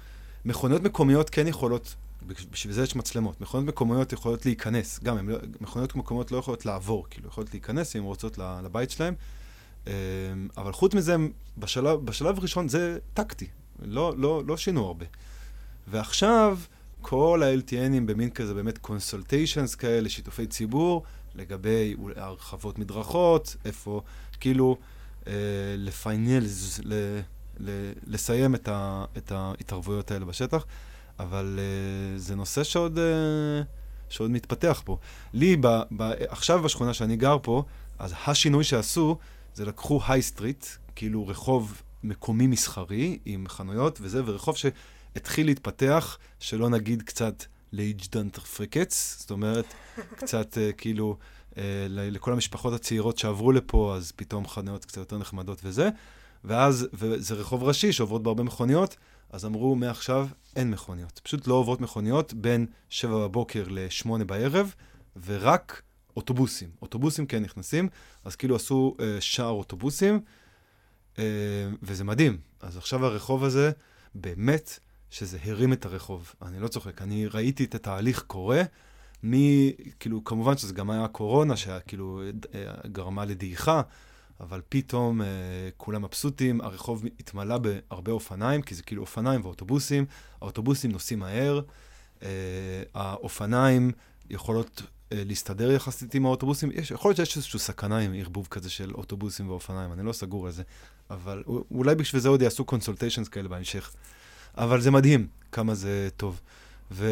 Speaker 2: מכוניות מקומיות כן יכולות, בשביל זה יש מצלמות, מכוניות מקומיות יכולות להיכנס, גם, הם, לא, מכוניות מקומיות לא יכולות לעבור, כאילו, יכולות להיכנס אם הן רוצות לבית שלהם, אה, אבל חוץ מזה, בשלב, בשלב ראשון זה טקטי, לא, לא, לא שינו הרבה. ועכשיו, כל ה-LTNים במין כזה באמת קונסולטיישנס כאלה, שיתופי ציבור, לגבי הרחבות מדרכות, איפה, כאילו, אה, ל finalise, ל, ל, לסיים את, ה, את ההתערבויות האלה בשטח, אבל אה, זה נושא שעוד, אה, שעוד מתפתח פה. לי, ב, ב, עכשיו בשכונה שאני גר פה, אז השינוי שעשו, זה לקחו high street, כאילו רחוב מקומי מסחרי עם חנויות וזה, ורחוב ש... התחיל להתפתח, שלא נגיד קצת לג'נטריפיקציה, זאת אומרת, קצת אה, כאילו uh, לכל המשפחות הצעירות שעברו לפה, אז פתאום חנויות קצת יותר נחמדות וזה. ואז, וזה רחוב ראשי שעוברות בהרבה מכוניות, אז אמרו, מעכשיו אין מכוניות. פשוט לא עוברות מכוניות בין 7 בבוקר ל-8 בערב, ורק אוטובוסים. אוטובוסים כן נכנסים, אז כאילו עשו uh, שער אוטובוסים, uh, וזה מדהים. אז עכשיו הרחוב הזה באמת שזה הרים את הרחוב. אני לא צוחק, אני ראיתי את התהליך קורה, מ... כאילו, כמובן שזה גם היה הקורונה, שהיה כאילו אה, גרמה לדעיכה, אבל פתאום אה, כולם מבסוטים, הרחוב התמלא בהרבה אופניים, כי זה כאילו אופניים ואוטובוסים, האוטובוסים נוסעים מהר, אה, האופניים יכולות אה, להסתדר יחסית עם האוטובוסים. יש, יכול להיות שיש איזושהי סכנה עם ערבוב כזה של אוטובוסים ואופניים, אני לא סגור על זה, אבל אולי בשביל זה עוד יעשו קונסולטיישנס כאלה בהמשך. אבל זה מדהים כמה זה טוב. ו...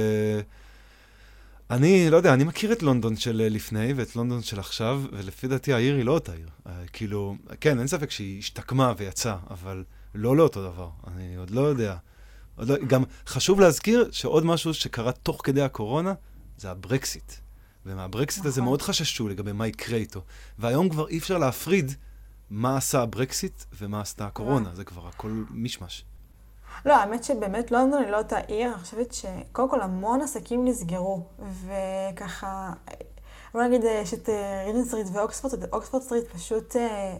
Speaker 2: אני לא יודע, אני מכיר את לונדון של לפני ואת לונדון של עכשיו, ולפי דעתי העיר היא לא אותה עיר. Uh, כאילו, כן, אין ספק שהיא השתקמה ויצאה, אבל לא לאותו דבר. אני עוד לא יודע. עוד לא, גם חשוב להזכיר שעוד משהו שקרה תוך כדי הקורונה, זה הברקסיט. ומהברקסיט נכון. הזה מאוד חששו לגבי מה יקרה איתו. והיום כבר אי אפשר להפריד מה עשה הברקסיט ומה עשתה הקורונה, אה. זה כבר הכל מישמש.
Speaker 1: לא, האמת שבאמת לונדון היא לא אותה עיר, אני חושבת שקודם כל המון עסקים נסגרו, וככה, בוא נגיד יש את ריג'נט סטריט ואוקספורד, אוקספורד סטריט פשוט, אה,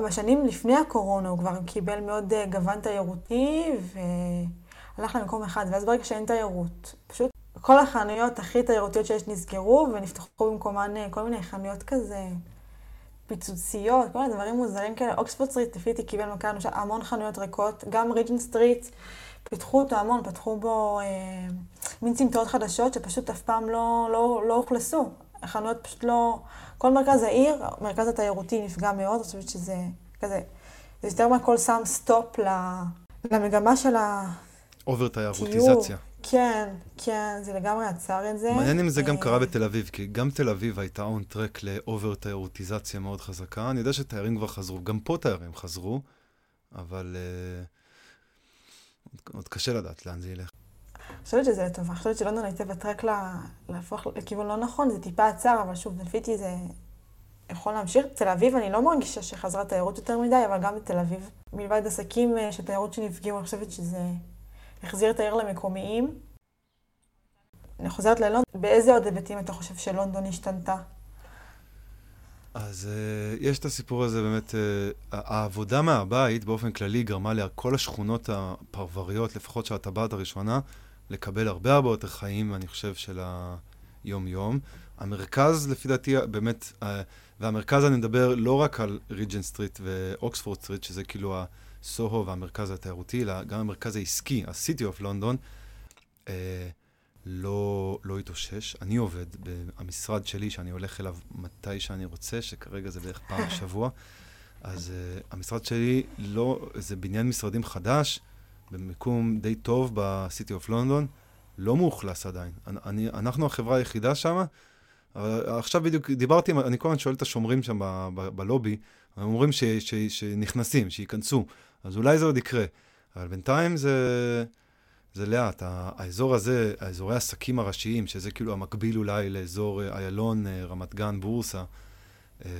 Speaker 1: בשנים לפני הקורונה הוא כבר קיבל מאוד אה, גוון תיירותי, והלך למקום אחד, ואז ברגע שאין תיירות, פשוט כל החנויות הכי תיירותיות שיש נסגרו, ונפתחו במקומן אה, כל מיני חנויות כזה. פיצוציות, כל מיני דברים מוזרים כאלה. אוקספורד סטריט, לפי דעתי, קיבל מכה אנושה, המון חנויות ריקות. גם ריג'נט סטריט, פיתחו אותו המון, פתחו בו אה, מין צמתות חדשות שפשוט אף פעם לא, לא, לא אוכלסו. החנויות פשוט לא... כל מרכז העיר, המרכז התיירותי נפגע מאוד, אני חושבת שזה כזה... זה יותר מהכל שם stop למגמה של ה...
Speaker 2: over תיירותיזציה.
Speaker 1: כן, כן, זה לגמרי עצר את זה.
Speaker 2: מעניין אם זה גם קרה אה, בתל אביב, כי גם תל אביב הייתה און טרק לאובר תיירותיזציה מאוד חזקה. אני יודע שתיירים כבר חזרו, גם פה תיירים חזרו, אבל uh, עוד קשה לדעת לאן זה ילך.
Speaker 1: אני חושבת שזה לטובה, אני חושבת שלונדון הייתה בטרק להפוך לכיוון לא נכון, זה טיפה עצר, אבל שוב, לפי זה יכול להמשיך. תל אביב, אני לא מרגישה שחזרה תיירות יותר מדי, אבל גם בתל אביב, מלבד עסקים אה, של תיירות שנפגעו, אני חושבת שזה... החזיר את העיר למקומיים. אני חוזרת ללונדון, באיזה עוד היבטים אתה חושב שלונדון השתנתה?
Speaker 2: אז אה, יש את הסיפור הזה באמת, אה, העבודה מהבית באופן כללי גרמה לכל השכונות הפרבריות, לפחות של הטבעת הראשונה, לקבל הרבה הרבה יותר חיים, אני חושב, של היום-יום. המרכז, לפי דעתי, באמת, אה, והמרכז אני מדבר לא רק על ריג'נט סטריט ואוקספורד סטריט, שזה כאילו ה... סוהו והמרכז התיירותי, אלא גם המרכז העסקי, ה-City of London, אה, לא, לא התאושש. אני עובד במשרד שלי, שאני הולך אליו מתי שאני רוצה, שכרגע זה בערך פעם בשבוע. אז uh, המשרד שלי לא, זה בניין משרדים חדש, במיקום די טוב ב-City of London, לא מאוכלס עדיין. אני, אנחנו החברה היחידה שם, אבל עכשיו בדיוק דיברתי, אני כל הזמן שואל את השומרים שם בלובי, הם אומרים ש, ש, שנכנסים, שייכנסו. אז אולי זה עוד יקרה. אבל בינתיים זה, זה לאט. האזור הזה, האזורי העסקים הראשיים, שזה כאילו המקביל אולי לאזור אה, איילון, אה, רמת גן, בורסה, אה,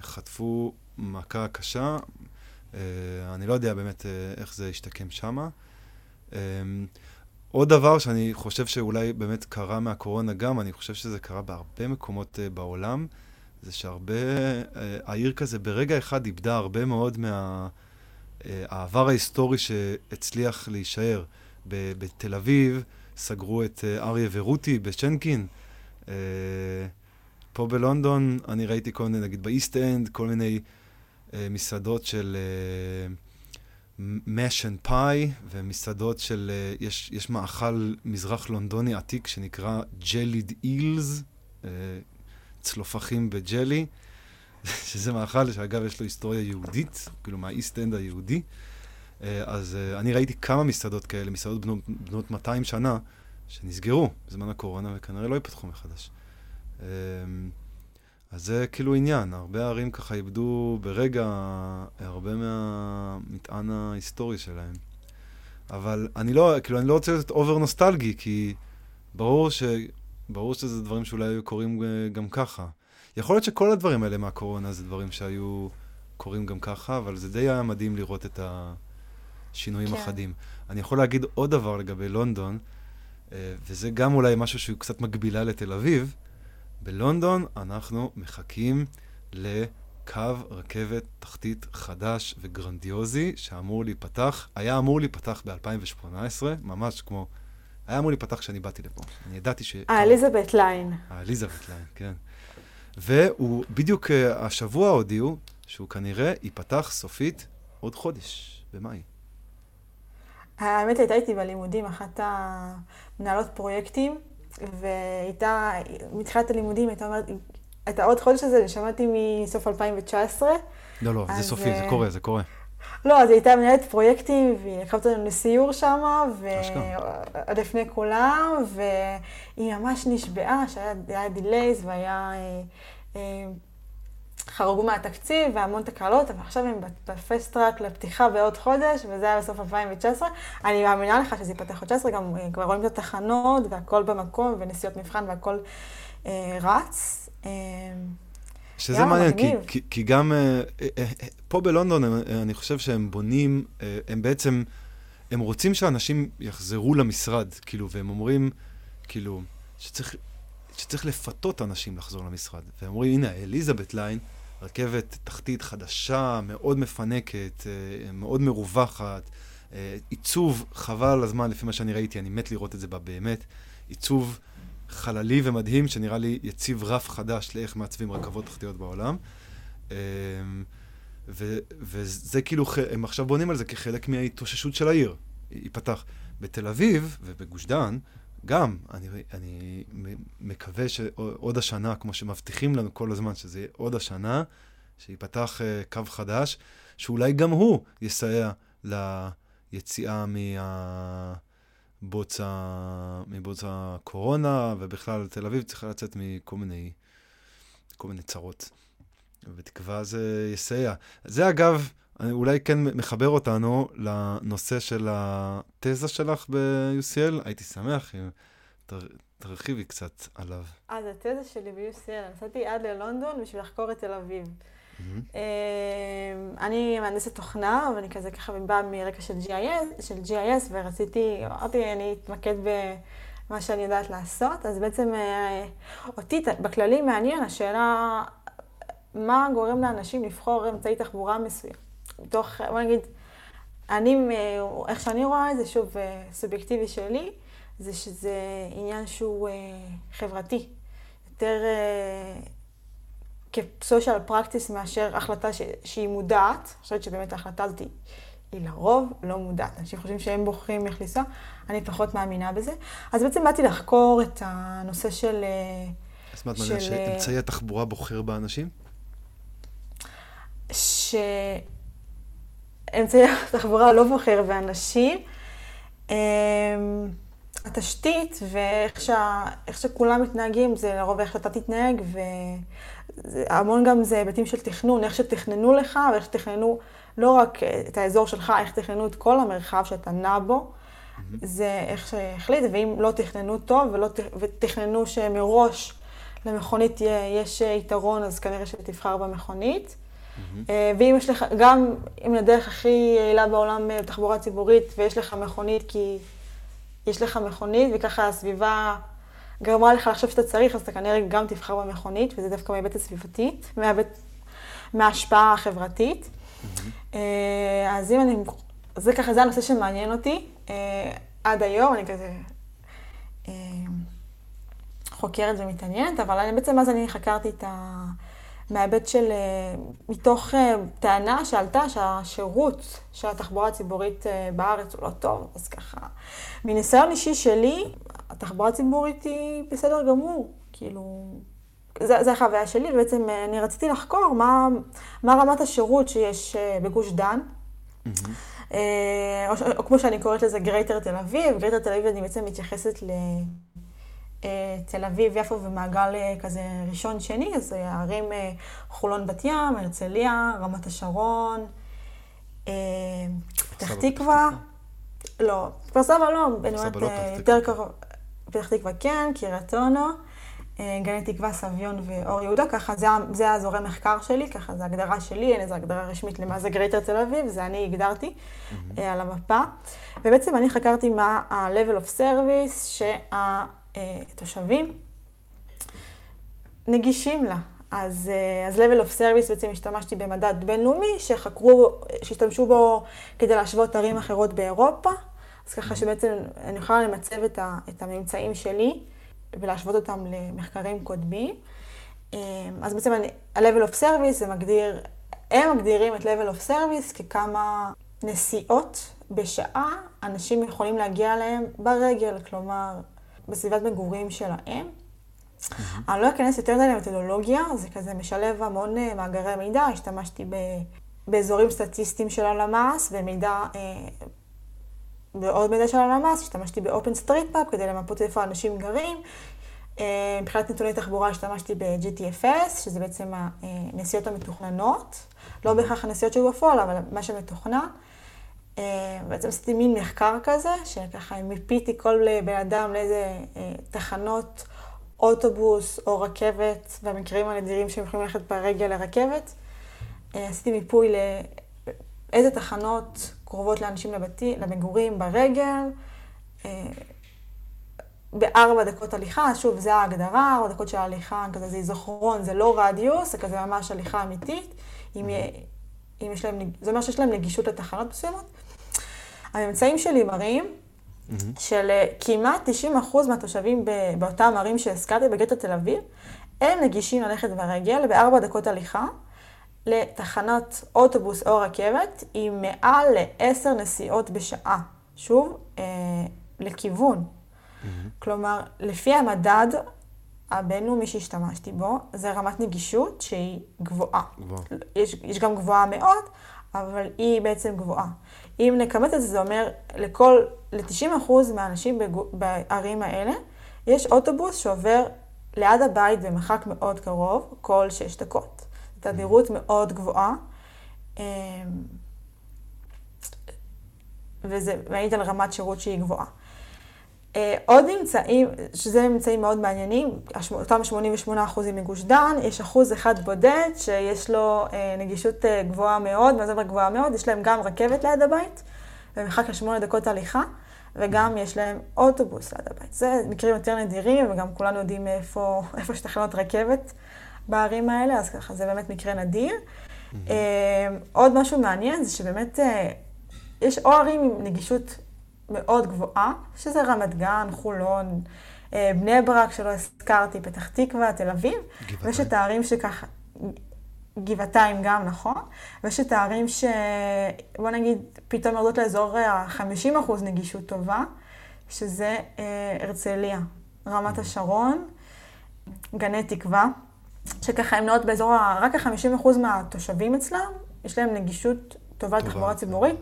Speaker 2: חטפו מכה קשה. אני לא יודע באמת איך זה ישתקם שם. עוד דבר שאני חושב שאולי באמת קרה מהקורונה גם, אני חושב שזה קרה בהרבה מקומות בעולם, זה שהרבה, העיר כזה ברגע אחד איבדה הרבה מאוד מה... אה, העבר ההיסטורי שהצליח להישאר. בתל אביב סגרו את אה, אריה ורותי בשנקין. אה, פה בלונדון אני ראיתי כל מיני, נגיד באיסט אנד, כל מיני מסעדות של mash and pie, ומסעדות של, יש, יש מאכל מזרח לונדוני עתיק שנקרא ג'ליד אילס, צלופחים בג'לי. שזה מאכל שאגב יש לו היסטוריה יהודית, כאילו מהאיסט אנד היהודי. אה, אז אה, אני ראיתי כמה מסעדות כאלה, מסעדות בנות, בנות 200 שנה, שנסגרו בזמן הקורונה וכנראה לא ייפתחו מחדש. אה, אז זה כאילו עניין, הרבה ערים ככה איבדו ברגע הרבה מהמטען ההיסטורי שלהם. אבל אני לא, כאילו, אני לא רוצה להיות over נוסטלגי, כי ברור, ש, ברור שזה דברים שאולי קורים גם ככה. יכול להיות שכל הדברים האלה מהקורונה זה דברים שהיו קורים גם ככה, אבל זה די היה מדהים לראות את השינויים כן. החדים. אני יכול להגיד עוד דבר לגבי לונדון, אה, וזה גם אולי משהו שהוא קצת מקבילה לתל אביב. בלונדון אנחנו מחכים לקו רכבת תחתית חדש וגרנדיוזי שאמור להיפתח, היה אמור להיפתח ב-2018, ממש כמו, היה אמור להיפתח כשאני באתי לפה. אני ידעתי ש...
Speaker 1: האליזבת ליין.
Speaker 2: האליזבת ליין, כן. והוא, בדיוק אה, השבוע הודיעו שהוא כנראה ייפתח סופית עוד חודש, במאי.
Speaker 1: האמת הייתה איתי בלימודים, אחת המנהלות פרויקטים, והייתה, מתחילת הלימודים הייתה אומרת, את העוד חודש הזה, שמעתי מסוף 2019.
Speaker 2: לא, לא, זה סופי, זה קורה, זה קורה.
Speaker 1: לא, אז היא הייתה מנהלת פרויקטים, והיא לקחה אותנו לסיור שם, ועוד לפני כולם, והיא ממש נשבעה שהיה delays והיה... אה, אה, חרגו מהתקציב והמון תקלות, אבל עכשיו הם ב fast track לפתיחה בעוד חודש, וזה היה בסוף 2019. אני מאמינה לך שזה ייפתח עוד 19, גם אה, כבר רואים את התחנות והכל במקום, ונסיעות מבחן והכל אה, רץ. אה,
Speaker 2: שזה מעניין, כי, כי, כי גם אה, אה, אה, פה בלונדון, אני חושב שהם בונים, הם בעצם, הם רוצים שאנשים יחזרו למשרד, כאילו, והם אומרים, כאילו, שצריך, שצריך לפתות אנשים לחזור למשרד. והם אומרים, הנה, אליזבת ליין, רכבת תחתית חדשה, מאוד מפנקת, מאוד מרווחת, עיצוב, חבל על הזמן, לפי מה שאני ראיתי, אני מת לראות את זה בה באמת, עיצוב חללי ומדהים, שנראה לי יציב רף חדש לאיך מעצבים רכבות תחתיות בעולם. אמ, ו, וזה כאילו, הם עכשיו בונים על זה כחלק מההתאוששות של העיר, ייפתח. בתל אביב ובגוש דן, גם, אני, אני מקווה שעוד השנה, כמו שמבטיחים לנו כל הזמן, שזה יהיה עוד השנה, שייפתח uh, קו חדש, שאולי גם הוא יסייע ליציאה מה... בוץ, ה... מבוץ הקורונה, ובכלל תל אביב צריכה לצאת מכל מיני, כל מיני צרות. בתקווה זה יסייע. זה אגב, אולי כן מחבר אותנו לנושא של התזה שלך ב-UCL, הייתי שמח אם תר... תרחיבי קצת עליו.
Speaker 1: אז התזה שלי ב-UCL, נסעתי עד ללונדון בשביל לחקור את תל אביב. Mm-hmm. אני מהנדסת תוכנה, ואני כזה ככה באה מרקע של GIS, של GIS, ורציתי, אמרתי, אני אתמקד במה שאני יודעת לעשות, אז בעצם אה, אותי בכללי מעניין השאלה, מה גורם לאנשים לבחור אמצעי תחבורה מסוים. מתוך, בוא נגיד, אני, איך שאני רואה את זה, שוב, אה, סובייקטיבי שלי, זה שזה עניין שהוא חברתי. יותר כסושיאל פרקטיס מאשר החלטה ש... שהיא מודעת. אני חושבת שבאמת ההחלטה הזאת היא, היא לרוב לא מודעת. אנשים חושבים שהם בוחרים איך לנסוע, אני פחות מאמינה בזה. אז בעצם באתי לחקור את הנושא של... אה,
Speaker 2: אז מה את מעניין שאמצעי התחבורה בוחר באנשים?
Speaker 1: שאמצעי התחבורה לא בוחר באנשים. אמ, התשתית ואיך שה, שכולם מתנהגים זה לרוב איך שאתה תתנהג, והמון גם זה היבטים של תכנון, איך שתכננו לך ואיך שתכננו לא רק את האזור שלך, איך שתכננו את כל המרחב שאתה נע בו, mm-hmm. זה איך שהחליט, ואם לא תכננו טוב ולא, ותכננו שמראש למכונית יש יתרון, אז כנראה שתבחר במכונית. Mm-hmm. ואם יש לך, גם אם הדרך הכי יעילה בעולם בתחבורה ציבורית, ויש לך מכונית כי... יש לך מכונית, וככה הסביבה גרמה לך לחשוב שאתה צריך, אז אתה כנראה גם תבחר במכונית, וזה דווקא מההיבט הסביבתי, מההיבט, מההשפעה החברתית. Mm-hmm. אז אם אני, זה ככה, זה הנושא שמעניין אותי. אה, עד היום אני כזה אה, חוקרת ומתעניינת, אבל אני, בעצם אז אני חקרתי את ה... מההיבט של, אה, מתוך אה, טענה שעלתה שהשירות של התחבורה הציבורית אה, בארץ הוא לא טוב, אז ככה, מניסיון אישי שלי, התחבורה הציבורית היא בסדר גמור, כאילו, זו החוויה שלי, ובעצם אני רציתי לחקור מה, מה רמת השירות שיש בגוש דן. Mm-hmm. או, או כמו שאני קוראת לזה greater תל אביב, greater תל אביב אני בעצם מתייחסת ל... אה, תל אביב, יפו ומעגל אה, כזה ראשון, שני, אז הערים אה, חולון בת ים, הרצליה, רמת השרון, פתח תקווה. לא, כפר סבא לא, אני אומרת, לא יותר קרוב, פתח תקווה כן, קריית אונו, גני תקווה, סביון ואור יהודה, ככה זה, זה האזורי מחקר שלי, ככה זה הגדרה שלי, אין איזו הגדרה רשמית למה זה גרייטר תל אביב, זה אני הגדרתי mm-hmm. על המפה. ובעצם אני חקרתי מה ה-level of service שה... אה, נגישים לה. אז, אה, אז level of service בעצם השתמשתי במדד בינלאומי שחקרו, שהשתמשו בו כדי להשוות ערים אחרות באירופה. אז ככה שבעצם אני יכולה למצב את, ה, את הממצאים שלי ולהשוות אותם למחקרים קודמים. אה, אז בעצם אני, ה-level of service זה מגדיר הם מגדירים את level of service ככמה נסיעות בשעה אנשים יכולים להגיע אליהם ברגל, כלומר, בסביבת מגורים שלהם. אני לא אכנס יותר מדי למתודולוגיה, זה כזה משלב המון אה, מאגרי מידע, השתמשתי ב, באזורים סטטיסטיים של הלמ"ס ומידע, אה, בעוד מידע של הלמ"ס, השתמשתי ב-open street map כדי למפות איפה אנשים גרים. אה, מבחינת נתוני תחבורה השתמשתי ב-GTFS, שזה בעצם הנסיעות המתוכננות, לא בהכרח הנסיעות שהיו בפועל, אבל מה שמתוכנן. אה, בעצם עשיתי מין מחקר כזה, שככה מיפיתי כל בן אדם לאיזה אה, תחנות אוטובוס או רכבת, במקרים הנדירים שהם יכולים ללכת ברגל לרכבת. עשיתי מיפוי לאיזה תחנות קרובות לאנשים לבתי, למגורים ברגל, בארבע דקות הליכה, שוב, זה ההגדרה, ארבע דקות של הליכה, כזה זה זוכרון, זה לא רדיוס, זה כזה ממש הליכה אמיתית. אם, אם יש להם, זה אומר שיש להם נגישות לתחנות מסוימות. הממצאים שלי מראים mm-hmm. של כמעט 90% מהתושבים באותם ערים שהזכרתי בגטו תל אביב, הם נגישים ללכת ברגל בארבע דקות הליכה לתחנת אוטובוס או רכבת עם מעל לעשר נסיעות בשעה. שוב, אה, לכיוון. Mm-hmm. כלומר, לפי המדד הבינלאומי שהשתמשתי בו, זה רמת נגישות שהיא גבוהה. גבוהה. יש, יש גם גבוהה מאוד, אבל היא בעצם גבוהה. אם נכמת את זה, זה אומר לכל, ל-90% מהאנשים בערים האלה, יש אוטובוס שעובר ליד הבית במרחק מאוד קרוב, כל שש דקות. תדירות מאוד גבוהה. אמ, וזה מעיד על רמת שירות שהיא גבוהה. אה, עוד נמצאים, שזה ממצאים מאוד מעניינים, אותם 88% מגוש דן, יש אחוז אחד בודד שיש לו אה, נגישות אה, גבוהה מאוד, מה זה אומר גבוהה מאוד? יש להם גם רכבת ליד הבית, במרחק של דקות הליכה, וגם יש להם אוטובוס ליד הבית. זה מקרים יותר נדירים, וגם כולנו יודעים איפה, איפה יש תחנות רכבת בערים האלה, אז ככה זה באמת מקרה נדיר. Mm-hmm. עוד משהו מעניין זה שבאמת יש או ערים עם נגישות מאוד גבוהה, שזה רמת גן, חולון, אה, בני ברק, שלא הזכרתי, פתח תקווה, תל אביב. גבעתיים. ויש את הערים שככה, גבעתיים גם, נכון? ויש את הערים ש... בוא נגיד, פתאום יורדות לאזור ה-50% נגישות טובה, שזה אה, הרצליה, רמת. השרון, גני תקווה, שככה הם נעות באזור. רק ה-50% מהתושבים אצלם, יש להם נגישות טובה לתחבורה ציבורית.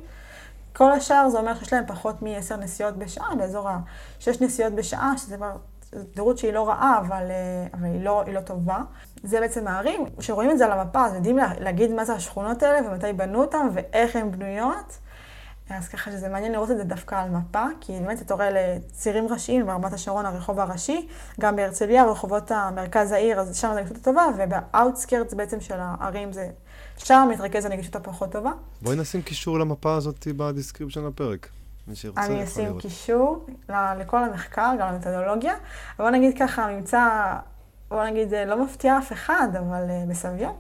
Speaker 1: כל השאר זה אומר שיש להם פחות מ-10 נסיעות בשעה, באזור ה-6 נסיעות בשעה, שזה כבר תדירות שהיא לא רעה, אבל, אה, אבל היא, לא, היא לא טובה. זה בעצם הערים, כשרואים את זה על המפה, אז יודעים להגיד מה זה השכונות האלה ומתי בנו אותן ואיך הן בנויות. אז ככה שזה מעניין לראות את זה דווקא על מפה, כי באמת אתה רואה לצירים ראשיים, ברמת השרון הרחוב הראשי, גם בהרצליה, רחובות המרכז העיר, אז שם זה נגישות טובה, וב outskirts בעצם של הערים זה שם מתרכז הנגישות הפחות טובה.
Speaker 2: בואי נשים קישור למפה הזאת ב description הפרק. מי שירצה
Speaker 1: יכול לראות. אני אשים קישור לכל המחקר, גם למתודולוגיה. בוא נגיד ככה, הממצא, בוא נגיד, אה, לא מפתיע אף אחד, אבל אה, בסביון.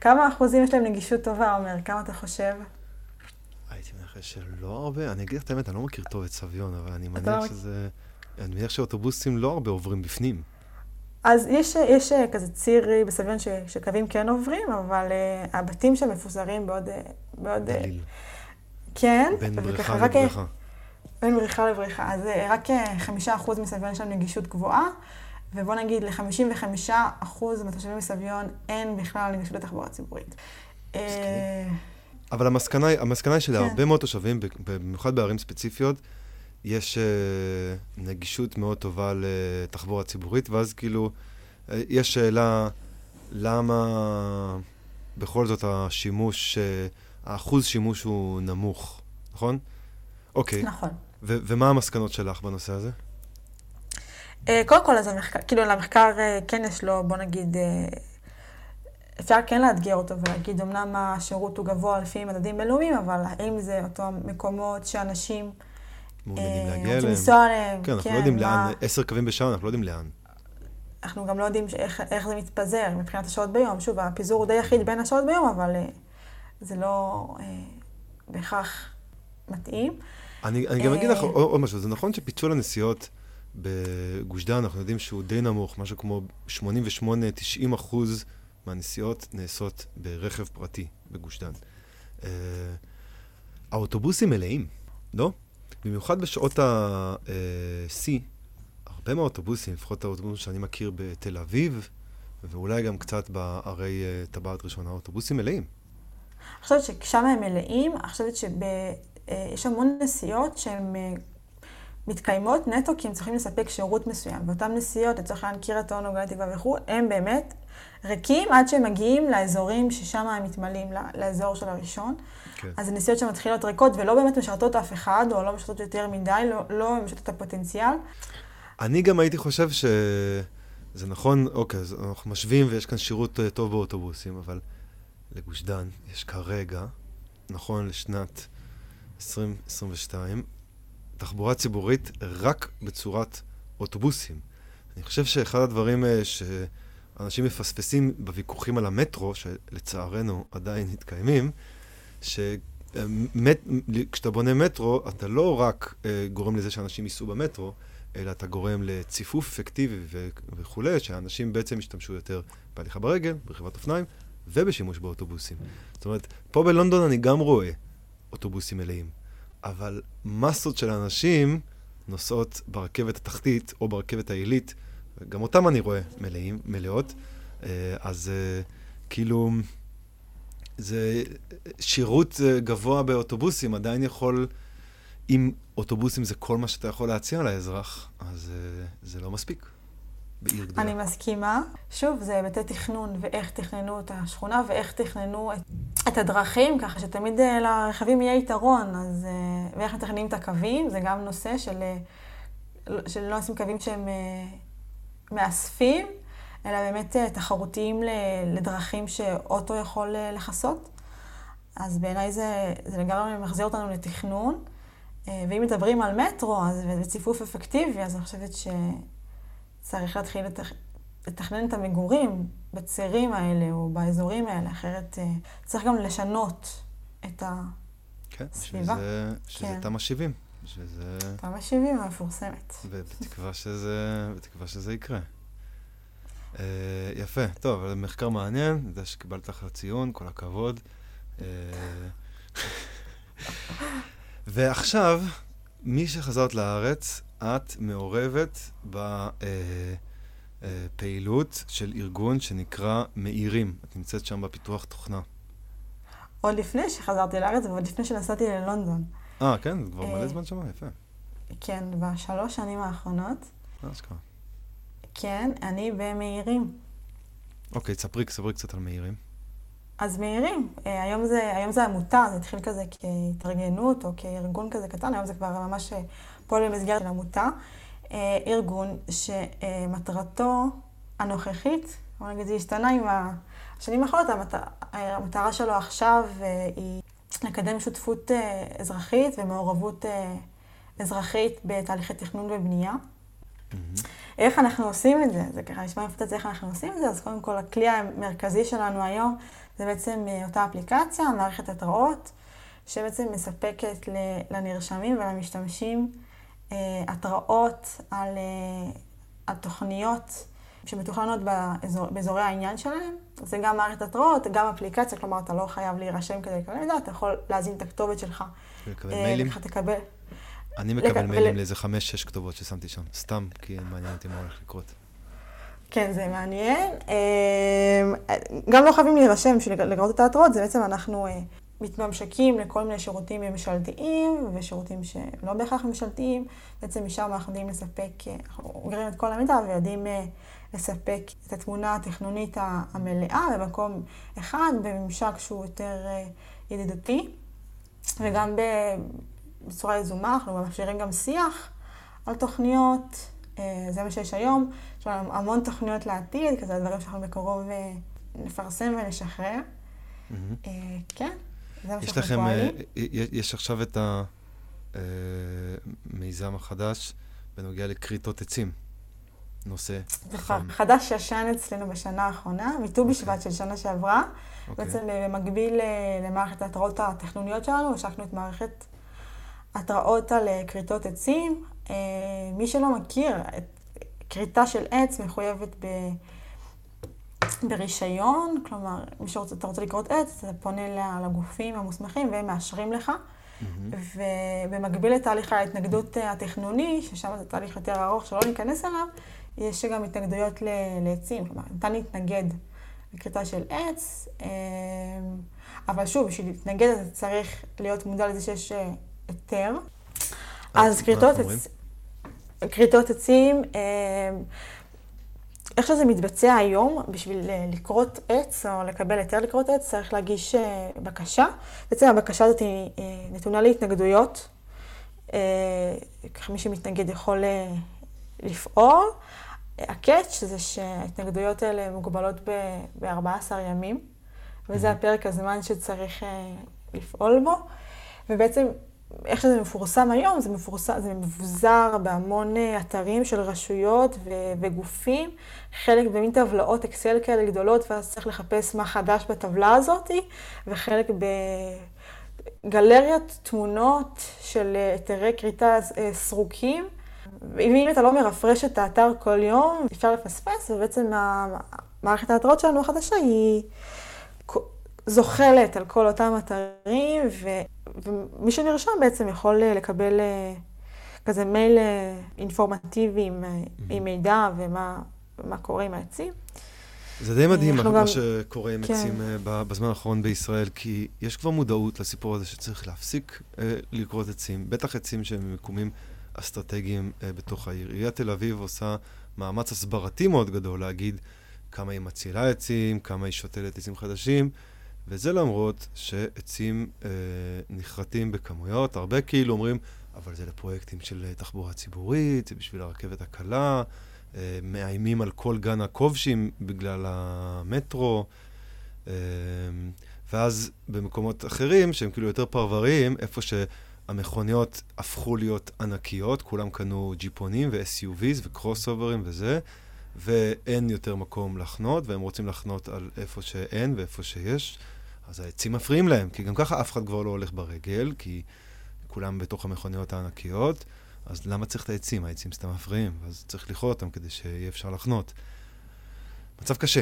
Speaker 1: כמה אחוזים יש להם נגישות טובה, עומר? כמה אתה חושב?
Speaker 2: מנחש שלא הרבה. אני אגיד לך את האמת, אני לא מכיר טוב את סביון, אבל אני מניח לא שזה... אני מניח שאוטובוסים לא הרבה עוברים בפנים.
Speaker 1: אז יש, יש אה, כזה ציר בסביון ש, שקווים כן עוברים, אבל uh, הבתים שם מפוזרים בעוד... אה, בעוד
Speaker 2: דליל.
Speaker 1: כן.
Speaker 2: בין בריכה לבריכה.
Speaker 1: בין בריכה לבריכה. אז רק חמישה אחוז מסביון יש להם נגישות גבוהה, ובוא נגיד ל-55 אחוז מהתושבים מסביון אין בכלל נגישות לתחבורה ציבורית.
Speaker 2: אבל המסקנה, המסקנה היא שלהרבה כן. מאוד תושבים, במיוחד בערים ספציפיות, יש uh, נגישות מאוד טובה לתחבורה ציבורית, ואז כאילו, uh, יש שאלה למה בכל זאת השימוש, uh, האחוז שימוש הוא נמוך, נכון? אוקיי.
Speaker 1: נכון.
Speaker 2: ו- ומה המסקנות שלך בנושא הזה?
Speaker 1: Uh, קודם כל, אז המחקר, כאילו למחקר uh, כן יש לו, בוא נגיד, uh, אפשר כן לאתגר אותו ולהגיד, אמנם השירות הוא גבוה לפי מדדים בינלאומיים, אבל האם זה אותם מקומות שאנשים...
Speaker 2: מעוניינים להגיע אליהם. רוצים
Speaker 1: לנסוע אליהם.
Speaker 2: כן, אנחנו לא יודעים לאן, עשר קווים בשעה, אנחנו לא יודעים לאן.
Speaker 1: אנחנו גם לא יודעים איך, איך זה מתפזר מבחינת השעות ביום. שוב, הפיזור הוא די יחיד בין השעות ביום, אבל אה, זה לא אה, בהכרח מתאים.
Speaker 2: אני, אני גם אגיד לך אה, עוד משהו, זה נכון שפיצול הנסיעות בגוש דן, אנחנו יודעים שהוא די נמוך, משהו כמו 88-90 אחוז מהנסיעות נעשות ברכב פרטי בגוש דן. אה, האוטובוסים מלאים, לא? במיוחד בשעות ה-C, הרבה מהאוטובוסים, לפחות האוטובוסים שאני מכיר בתל אביב, ואולי גם קצת בערי אה, טבעת ראשונה, האוטובוסים מלאים.
Speaker 1: אני חושבת ששם הם מלאים, אני חושבת שיש המון נסיעות שהן מתקיימות נטו כי הם צריכים לספק שירות מסוים. ואותן נסיעות, לצורך העניין קריית אונו, גלי תקווה וכו', הם באמת ריקים עד שהם מגיעים לאזורים ששם הם מתמלאים, לאזור של הראשון. כן. אז הנסיעות שמתחילות ריקות ולא באמת משרתות אף אחד, או לא משרתות יותר מדי, לא, לא משרתות את הפוטנציאל.
Speaker 2: אני גם הייתי חושב שזה נכון, אוקיי, אז אנחנו משווים ויש כאן שירות אה, טוב באוטובוסים, אבל לגוש דן יש כרגע, נכון לשנת 2022, תחבורה ציבורית רק בצורת אוטובוסים. אני חושב שאחד הדברים אה, שאנשים מפספסים בוויכוחים על המטרו, שלצערנו עדיין מתקיימים, שכשאתה בונה מטרו, אתה לא רק אה, גורם לזה שאנשים ייסעו במטרו, אלא אתה גורם לציפוף אפקטיבי וכולי, שאנשים בעצם ישתמשו יותר בהליכה ברגל, ברכיבת אופניים ובשימוש באוטובוסים. זאת אומרת, פה בלונדון אני גם רואה אוטובוסים מלאים. אבל מסות של אנשים נוסעות ברכבת התחתית או ברכבת העילית, גם אותם אני רואה מלאים, מלאות. אה, אז אה, כאילו, זה שירות אה, גבוה באוטובוסים עדיין יכול, אם אוטובוסים זה כל מה שאתה יכול להציע לאזרח, אז זה לא מספיק.
Speaker 1: אני מסכימה. שוב, זה היבטי תכנון ואיך תכננו את השכונה ואיך תכננו את, את הדרכים, ככה שתמיד לרכבים יהיה יתרון. אז, ואיך מתכננים את הקווים, זה גם נושא של, של לא לשים קווים שהם מאספים, אלא באמת תחרותיים לדרכים שאוטו יכול לכסות. אז בעיניי זה, זה לגמרי מחזיר אותנו לתכנון. ואם מדברים על מטרו אז, וציפוף אפקטיבי, אז אני חושבת ש... צריך להתחיל לתכ... לתכנן את המגורים בצירים האלה או באזורים האלה, אחרת אה, צריך גם לשנות את הסביבה.
Speaker 2: כן, שזה, שזה כן. תמ"א 70.
Speaker 1: שזה... תמ"א 70 המפורסמת.
Speaker 2: ובתקווה שזה, בתקווה שזה יקרה. Uh, יפה, טוב, מחקר מעניין, אני יודע שקיבלת לך ציון, כל הכבוד. Uh, ועכשיו, מי שחזרת לארץ, את מעורבת בפעילות אה, של ארגון שנקרא מאירים. את נמצאת שם בפיתוח תוכנה.
Speaker 1: עוד לפני שחזרתי לארץ ועוד לפני שנסעתי ללונדון.
Speaker 2: אה, כן? כבר מלא אה, זמן שם, יפה.
Speaker 1: כן, בשלוש שנים האחרונות.
Speaker 2: אה, אשכרה.
Speaker 1: כן, אני במאירים.
Speaker 2: אוקיי, ספרי, ספרי קצת על מאירים.
Speaker 1: אז מאירים, היום זה, היום זה עמותה, זה התחיל כזה כהתארגנות או כארגון כזה קטן, היום זה כבר ממש פועל במסגרת של עמותה, אה, ארגון שמטרתו הנוכחית, בוא נגיד זה השתנה עם השנים האחרונות, המטרה שלו עכשיו אה, היא לקדם שותפות אה, אזרחית ומעורבות אזרחית בתהליכי תכנון ובנייה. Mm-hmm. איך אנחנו עושים את זה? זה ככה נשמע מפתץ איך אנחנו עושים את זה, אז קודם כל הכלי המרכזי שלנו היום זה בעצם אותה אפליקציה, מערכת התראות, שבעצם מספקת לנרשמים ולמשתמשים אה, התראות על, אה, על תוכניות שמתוכננות באזור, באזורי העניין שלהם. זה גם מערכת התראות, גם אפליקציה, כלומר, אתה לא חייב להירשם כדי לקבל זה, אתה יכול להזין את הכתובת שלך.
Speaker 2: לקבל אה, מיילים?
Speaker 1: ככה תקבל.
Speaker 2: אני מקבל לק... מיילים ול... לאיזה חמש-שש כתובות ששמתי שם, סתם, כי מעניין אותי מה הולך לקרות.
Speaker 1: כן, זה מעניין. גם לא חייבים להירשם בשביל לראות את ההתראות, זה בעצם אנחנו מתממשקים לכל מיני שירותים ממשלתיים ושירותים שלא בהכרח ממשלתיים. בעצם משם אנחנו יודעים לספק, אנחנו אוגרים את כל המידע ויודעים אה, לספק את התמונה התכנונית המלאה במקום אחד, בממשק שהוא יותר אה, ידידותי. וגם בצורה יזומה, אנחנו מאפשרים גם שיח על תוכניות, אה, זה מה שיש היום. יש לנו המון תוכניות לעתיד, כזה הדברים שאנחנו בקרוב נפרסם ונשחרר. Mm-hmm. כן.
Speaker 2: יש לכם, אה, יש עכשיו את המיזם אה, החדש בנוגע לכריתות עצים. נושא
Speaker 1: חם. חדש ישן אצלנו בשנה האחרונה, מט"ו אוקיי. בשבט של שנה שעברה. אוקיי. בעצם אה, במקביל למערכת ההתראות הטכנוניות שלנו, השקנו את מערכת התראות על כריתות עצים. מי שלא מכיר, כריתה של עץ מחויבת ב... ברישיון, כלומר, מי שאתה רוצה לכרות עץ, אתה פונה לגופים המוסמכים והם מאשרים לך. ובמקביל לתהליך ההתנגדות התכנוני, ששם זה תהליך יותר ארוך שלא ניכנס אליו, יש גם התנגדויות לעצים. כלומר, ניתן להתנגד לכריתה של עץ, אמ, אבל שוב, בשביל להתנגד אתה צריך להיות מודע לזה שיש אה, היתר. אז כריתות עצים, אמ, איך שזה מתבצע היום, בשביל אה, לכרות עץ או לקבל היתר לכרות עץ, צריך להגיש אה, בקשה. בעצם הבקשה הזאת היא נתונה להתנגדויות. ככה מי שמתנגד יכול לפעול. הקאץ' זה שההתנגדויות האלה מוגבלות ב-14 ימים, וזה הפרק הזמן שצריך לפעול בו. ובעצם איך שזה מפורסם היום, זה, מפורסם, זה מבוזר בהמון אה, אתרים של רשויות ו- וגופים, חלק במין טבלאות אקסל כאלה גדולות, ואז צריך לחפש מה חדש בטבלה הזאת, וחלק בגלריות תמונות של אה, היתרי כריתה סרוקים. ואם אתה לא מרפרש את האתר כל יום, אפשר לפספס, ובעצם מערכת ההתראות שלנו החדשה היא זוחלת על כל אותם אתרים, ו... ומי שנרשם בעצם יכול אה, לקבל אה, כזה מייל אה, אינפורמטיבי עם, עם מידע ומה קורה עם העצים.
Speaker 2: זה די מדהים מה גם... שקורה עם כן. עצים בזמן האחרון בישראל, כי יש כבר מודעות לסיפור הזה שצריך להפסיק לכרות עצים, בטח עצים שהם מיקומים אסטרטגיים בתוך העיר. עיריית תל אביב עושה מאמץ הסברתי מאוד גדול להגיד כמה היא מצילה עצים, כמה היא שותלת עצים חדשים. וזה למרות שעצים אה, נחרטים בכמויות, הרבה כאילו אומרים, אבל זה לפרויקטים של אה, תחבורה ציבורית, זה בשביל הרכבת הקלה, אה, מאיימים על כל גן הכובשים בגלל המטרו. אה, ואז במקומות אחרים, שהם כאילו יותר פרבריים, איפה שהמכוניות הפכו להיות ענקיות, כולם קנו ג'יפונים ו-SUVs וקרוס אוברים וזה, ואין יותר מקום לחנות, והם רוצים לחנות על איפה שאין ואיפה שיש. אז העצים מפריעים להם, כי גם ככה אף אחד כבר לא הולך ברגל, כי כולם בתוך המכוניות הענקיות, אז למה צריך את העצים? העצים סתם מפריעים, אז צריך לכרות אותם כדי שיהיה אפשר לחנות. מצב קשה.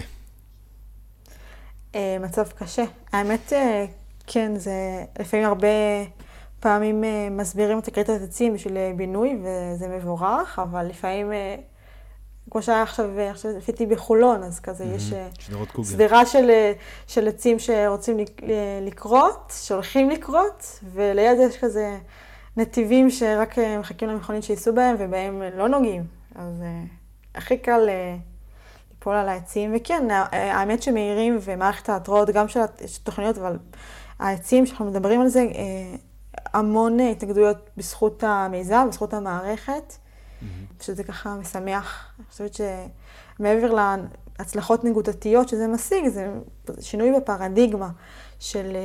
Speaker 1: אה, מצב קשה. האמת, אה, כן, זה לפעמים הרבה פעמים אה, מסבירים את הכריתת עצים בשביל בינוי, וזה מבורך, אבל לפעמים כמו שהיה עכשיו, עכשיו לפי בחולון, אז כזה mm-hmm. יש אה, סדרה של, אה, של עצים שרוצים לקרות, שהולכים לקרות, וליד יש כזה נתיבים שרק אה, מחכים למכונית שייסעו בהם, ובהם לא נוגעים. אז הכי קל ליפול על העצים. וכן, האמת שמאירים ומערכת ההתראות, גם של התוכניות, אבל העצים, שאנחנו מדברים על זה, המון התנגדויות בזכות המיזם, בזכות המערכת. mm-hmm. שזה ככה משמח. אני חושבת שמעבר להצלחות נקודתיות שזה משיג, זה שינוי בפרדיגמה של,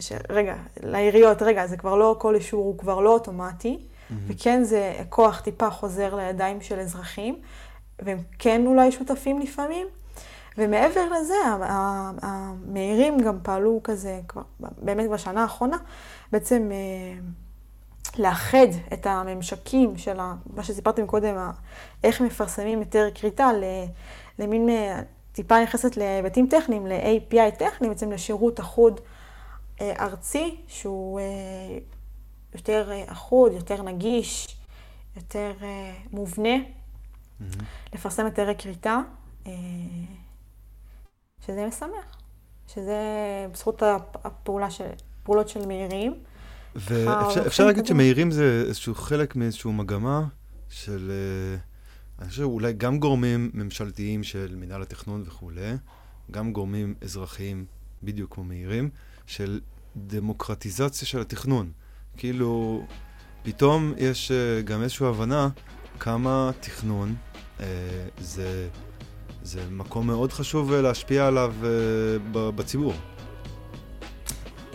Speaker 1: של רגע, לעיריות, רגע, זה כבר לא, כל אישור הוא כבר לא אוטומטי, mm-hmm. וכן זה כוח טיפה חוזר לידיים של אזרחים, והם כן אולי שותפים לפעמים. ומעבר לזה, המאירים גם פעלו כזה, כבר, באמת בשנה האחרונה, בעצם אה, לאחד את הממשקים של ה, מה שסיפרתי קודם, איך מפרסמים יותר כריתה למין אה, טיפה נכנסת להיבטים טכניים, ל-API טכני, בעצם לשירות אחוד אה, ארצי, שהוא אה, יותר אחוד, יותר נגיש, יותר מובנה, mm-hmm. לפרסם יותר כריתה, שזה משמח, שזה בזכות הפעולה של, פעולות של מהירים.
Speaker 2: ואפשר להגיד שמהירים זה איזשהו חלק מאיזשהו מגמה של, אה, אני חושב אולי גם גורמים ממשלתיים של מינהל התכנון וכולי, גם גורמים אזרחיים, בדיוק כמו מהירים, של דמוקרטיזציה של התכנון. כאילו, פתאום יש uh, גם איזושהי הבנה כמה תכנון uh, זה, זה מקום מאוד חשוב להשפיע עליו uh, בציבור.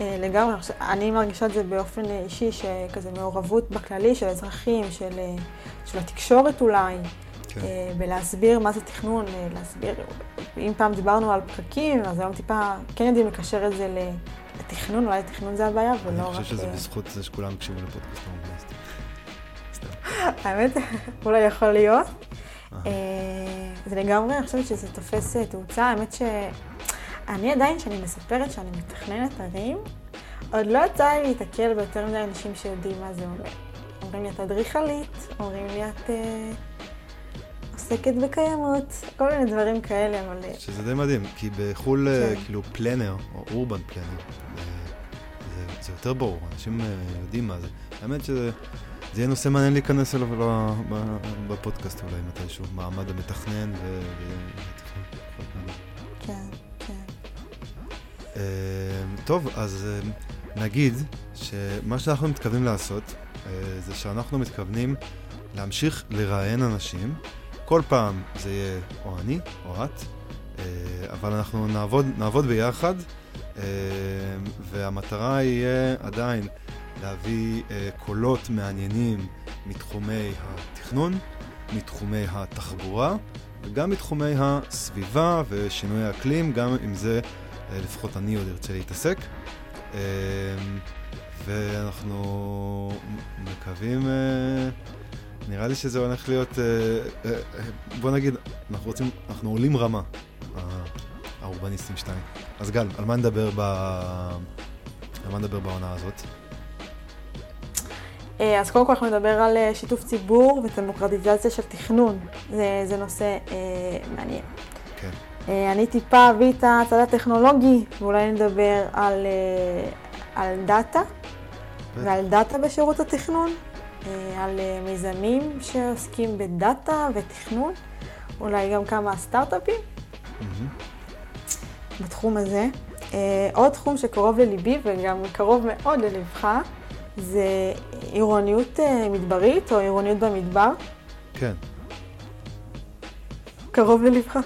Speaker 1: אה, לגמרי, אני מרגישה את זה באופן אישי, שכזה מעורבות בכללי של אזרחים, של, אה, של התקשורת אולי, כן. אה, בלהסביר מה זה תכנון, להסביר, אם פעם דיברנו על פקקים, אז היום טיפה כן יודעים לקשר את זה לתכנון, אולי תכנון זה הבעיה, ולא רק...
Speaker 2: אני חושב שזה בזכות זה שכולם הקשיבו לפודקאסט
Speaker 1: האמת, אולי יכול להיות. זה לגמרי, אני חושבת שזה תופס תאוצה. האמת שאני עדיין, כשאני מספרת שאני מתכננת ערים, עוד לא יצא לי להתקל ביותר מדי אנשים שיודעים מה זה אומר. אומרים לי, את אדריכלית, אומרים לי, את אה, עוסקת בקיימות, כל מיני דברים כאלה, אבל... אה,
Speaker 2: שזה די מדהים, כי בחו"ל, אה, כן. כאילו, פלנר, או אורבן פלנר, זה, זה יותר ברור, אנשים אה, יודעים מה זה. האמת שזה... זה יהיה נושא מעניין להיכנס אליו בפודקאסט אולי מתישהו, מעמד המתכנן ו... טוב, אז אמ, נגיד שמה שאנחנו מתכוונים לעשות אה, זה שאנחנו מתכוונים להמשיך לראיין אנשים. כל פעם זה יהיה או אני או את, אה, אבל אנחנו נעבוד, נעבוד ביחד, אמ, והמטרה יהיה עדיין להביא אה, קולות מעניינים מתחומי התכנון, מתחומי התחבורה וגם מתחומי הסביבה ושינוי האקלים, גם עם זה אה, לפחות אני עוד ארצה להתעסק. אה, ואנחנו מקווים, אה, נראה לי שזה הולך להיות, אה, אה, בוא נגיד, אנחנו רוצים, אנחנו עולים רמה, האורבניסטים 2. אז גל, על מה נדבר, ב... על מה נדבר בעונה הזאת?
Speaker 1: אה, אז קודם כל אנחנו נדבר על אה, שיתוף ציבור ודמוקרטיזציה של תכנון. זה, זה נושא אה, מעניין. אה, אני טיפה אביא את הצד הטכנולוגי, ואולי נדבר על, אה, על דאטה, ועל דאטה בשירות התכנון, אה, על מיזמים שעוסקים בדאטה ותכנון, אולי גם כמה סטארט-אפים mm-hmm. בתחום הזה. עוד תחום שקרוב לליבי וגם קרוב מאוד ללבך, זה עירוניות מדברית או עירוניות במדבר?
Speaker 2: כן.
Speaker 1: קרוב ללבך.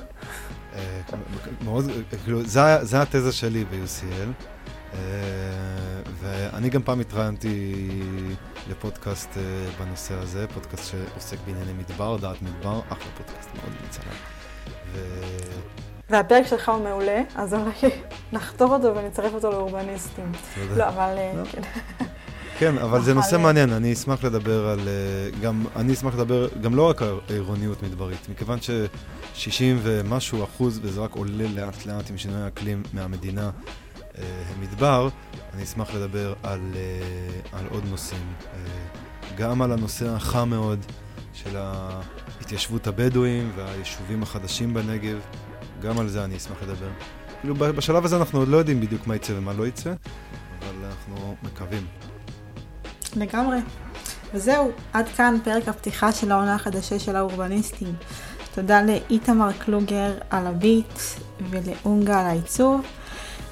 Speaker 2: אה, מאוד, כאילו, זה התזה שלי ב-UCL, אה, ואני גם פעם התראיינתי לפודקאסט בנושא הזה, פודקאסט שעוסק בענייני מדבר, דעת מדבר, אחלה פודקאסט, מאוד מצלם.
Speaker 1: והפרק שלך הוא מעולה, אז אולי נחתור אותו ונצרף אותו לאורבניסטים. לא, אבל... לא. כן.
Speaker 2: כן, אבל זה נושא מעניין, אני אשמח לדבר על... אה, גם, אני אשמח לדבר גם לא רק על עירוניות מדברית, מכיוון ש-60 ומשהו אחוז, וזה רק עולה לאט לאט עם שינוי האקלים מהמדינה אה, מדבר, אני אשמח לדבר על, אה, על עוד נושאים. גם על הנושא החם מאוד של ההתיישבות הבדואים והיישובים החדשים בנגב, גם על זה אני אשמח לדבר. כאילו בשלב הזה אנחנו עוד לא יודעים בדיוק מה יצא ומה לא יצא, אבל אנחנו מקווים.
Speaker 1: לגמרי. וזהו, עד כאן פרק הפתיחה של העונה החדשה של האורבניסטים. תודה לאיתמר קלוגר על הביט ולאונגה על העיצוב.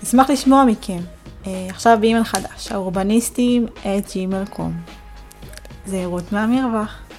Speaker 1: נשמח לשמוע מכם. אה, עכשיו באימייל חדש, האורבניסטים את gmail.com. זהירות מהמרווח.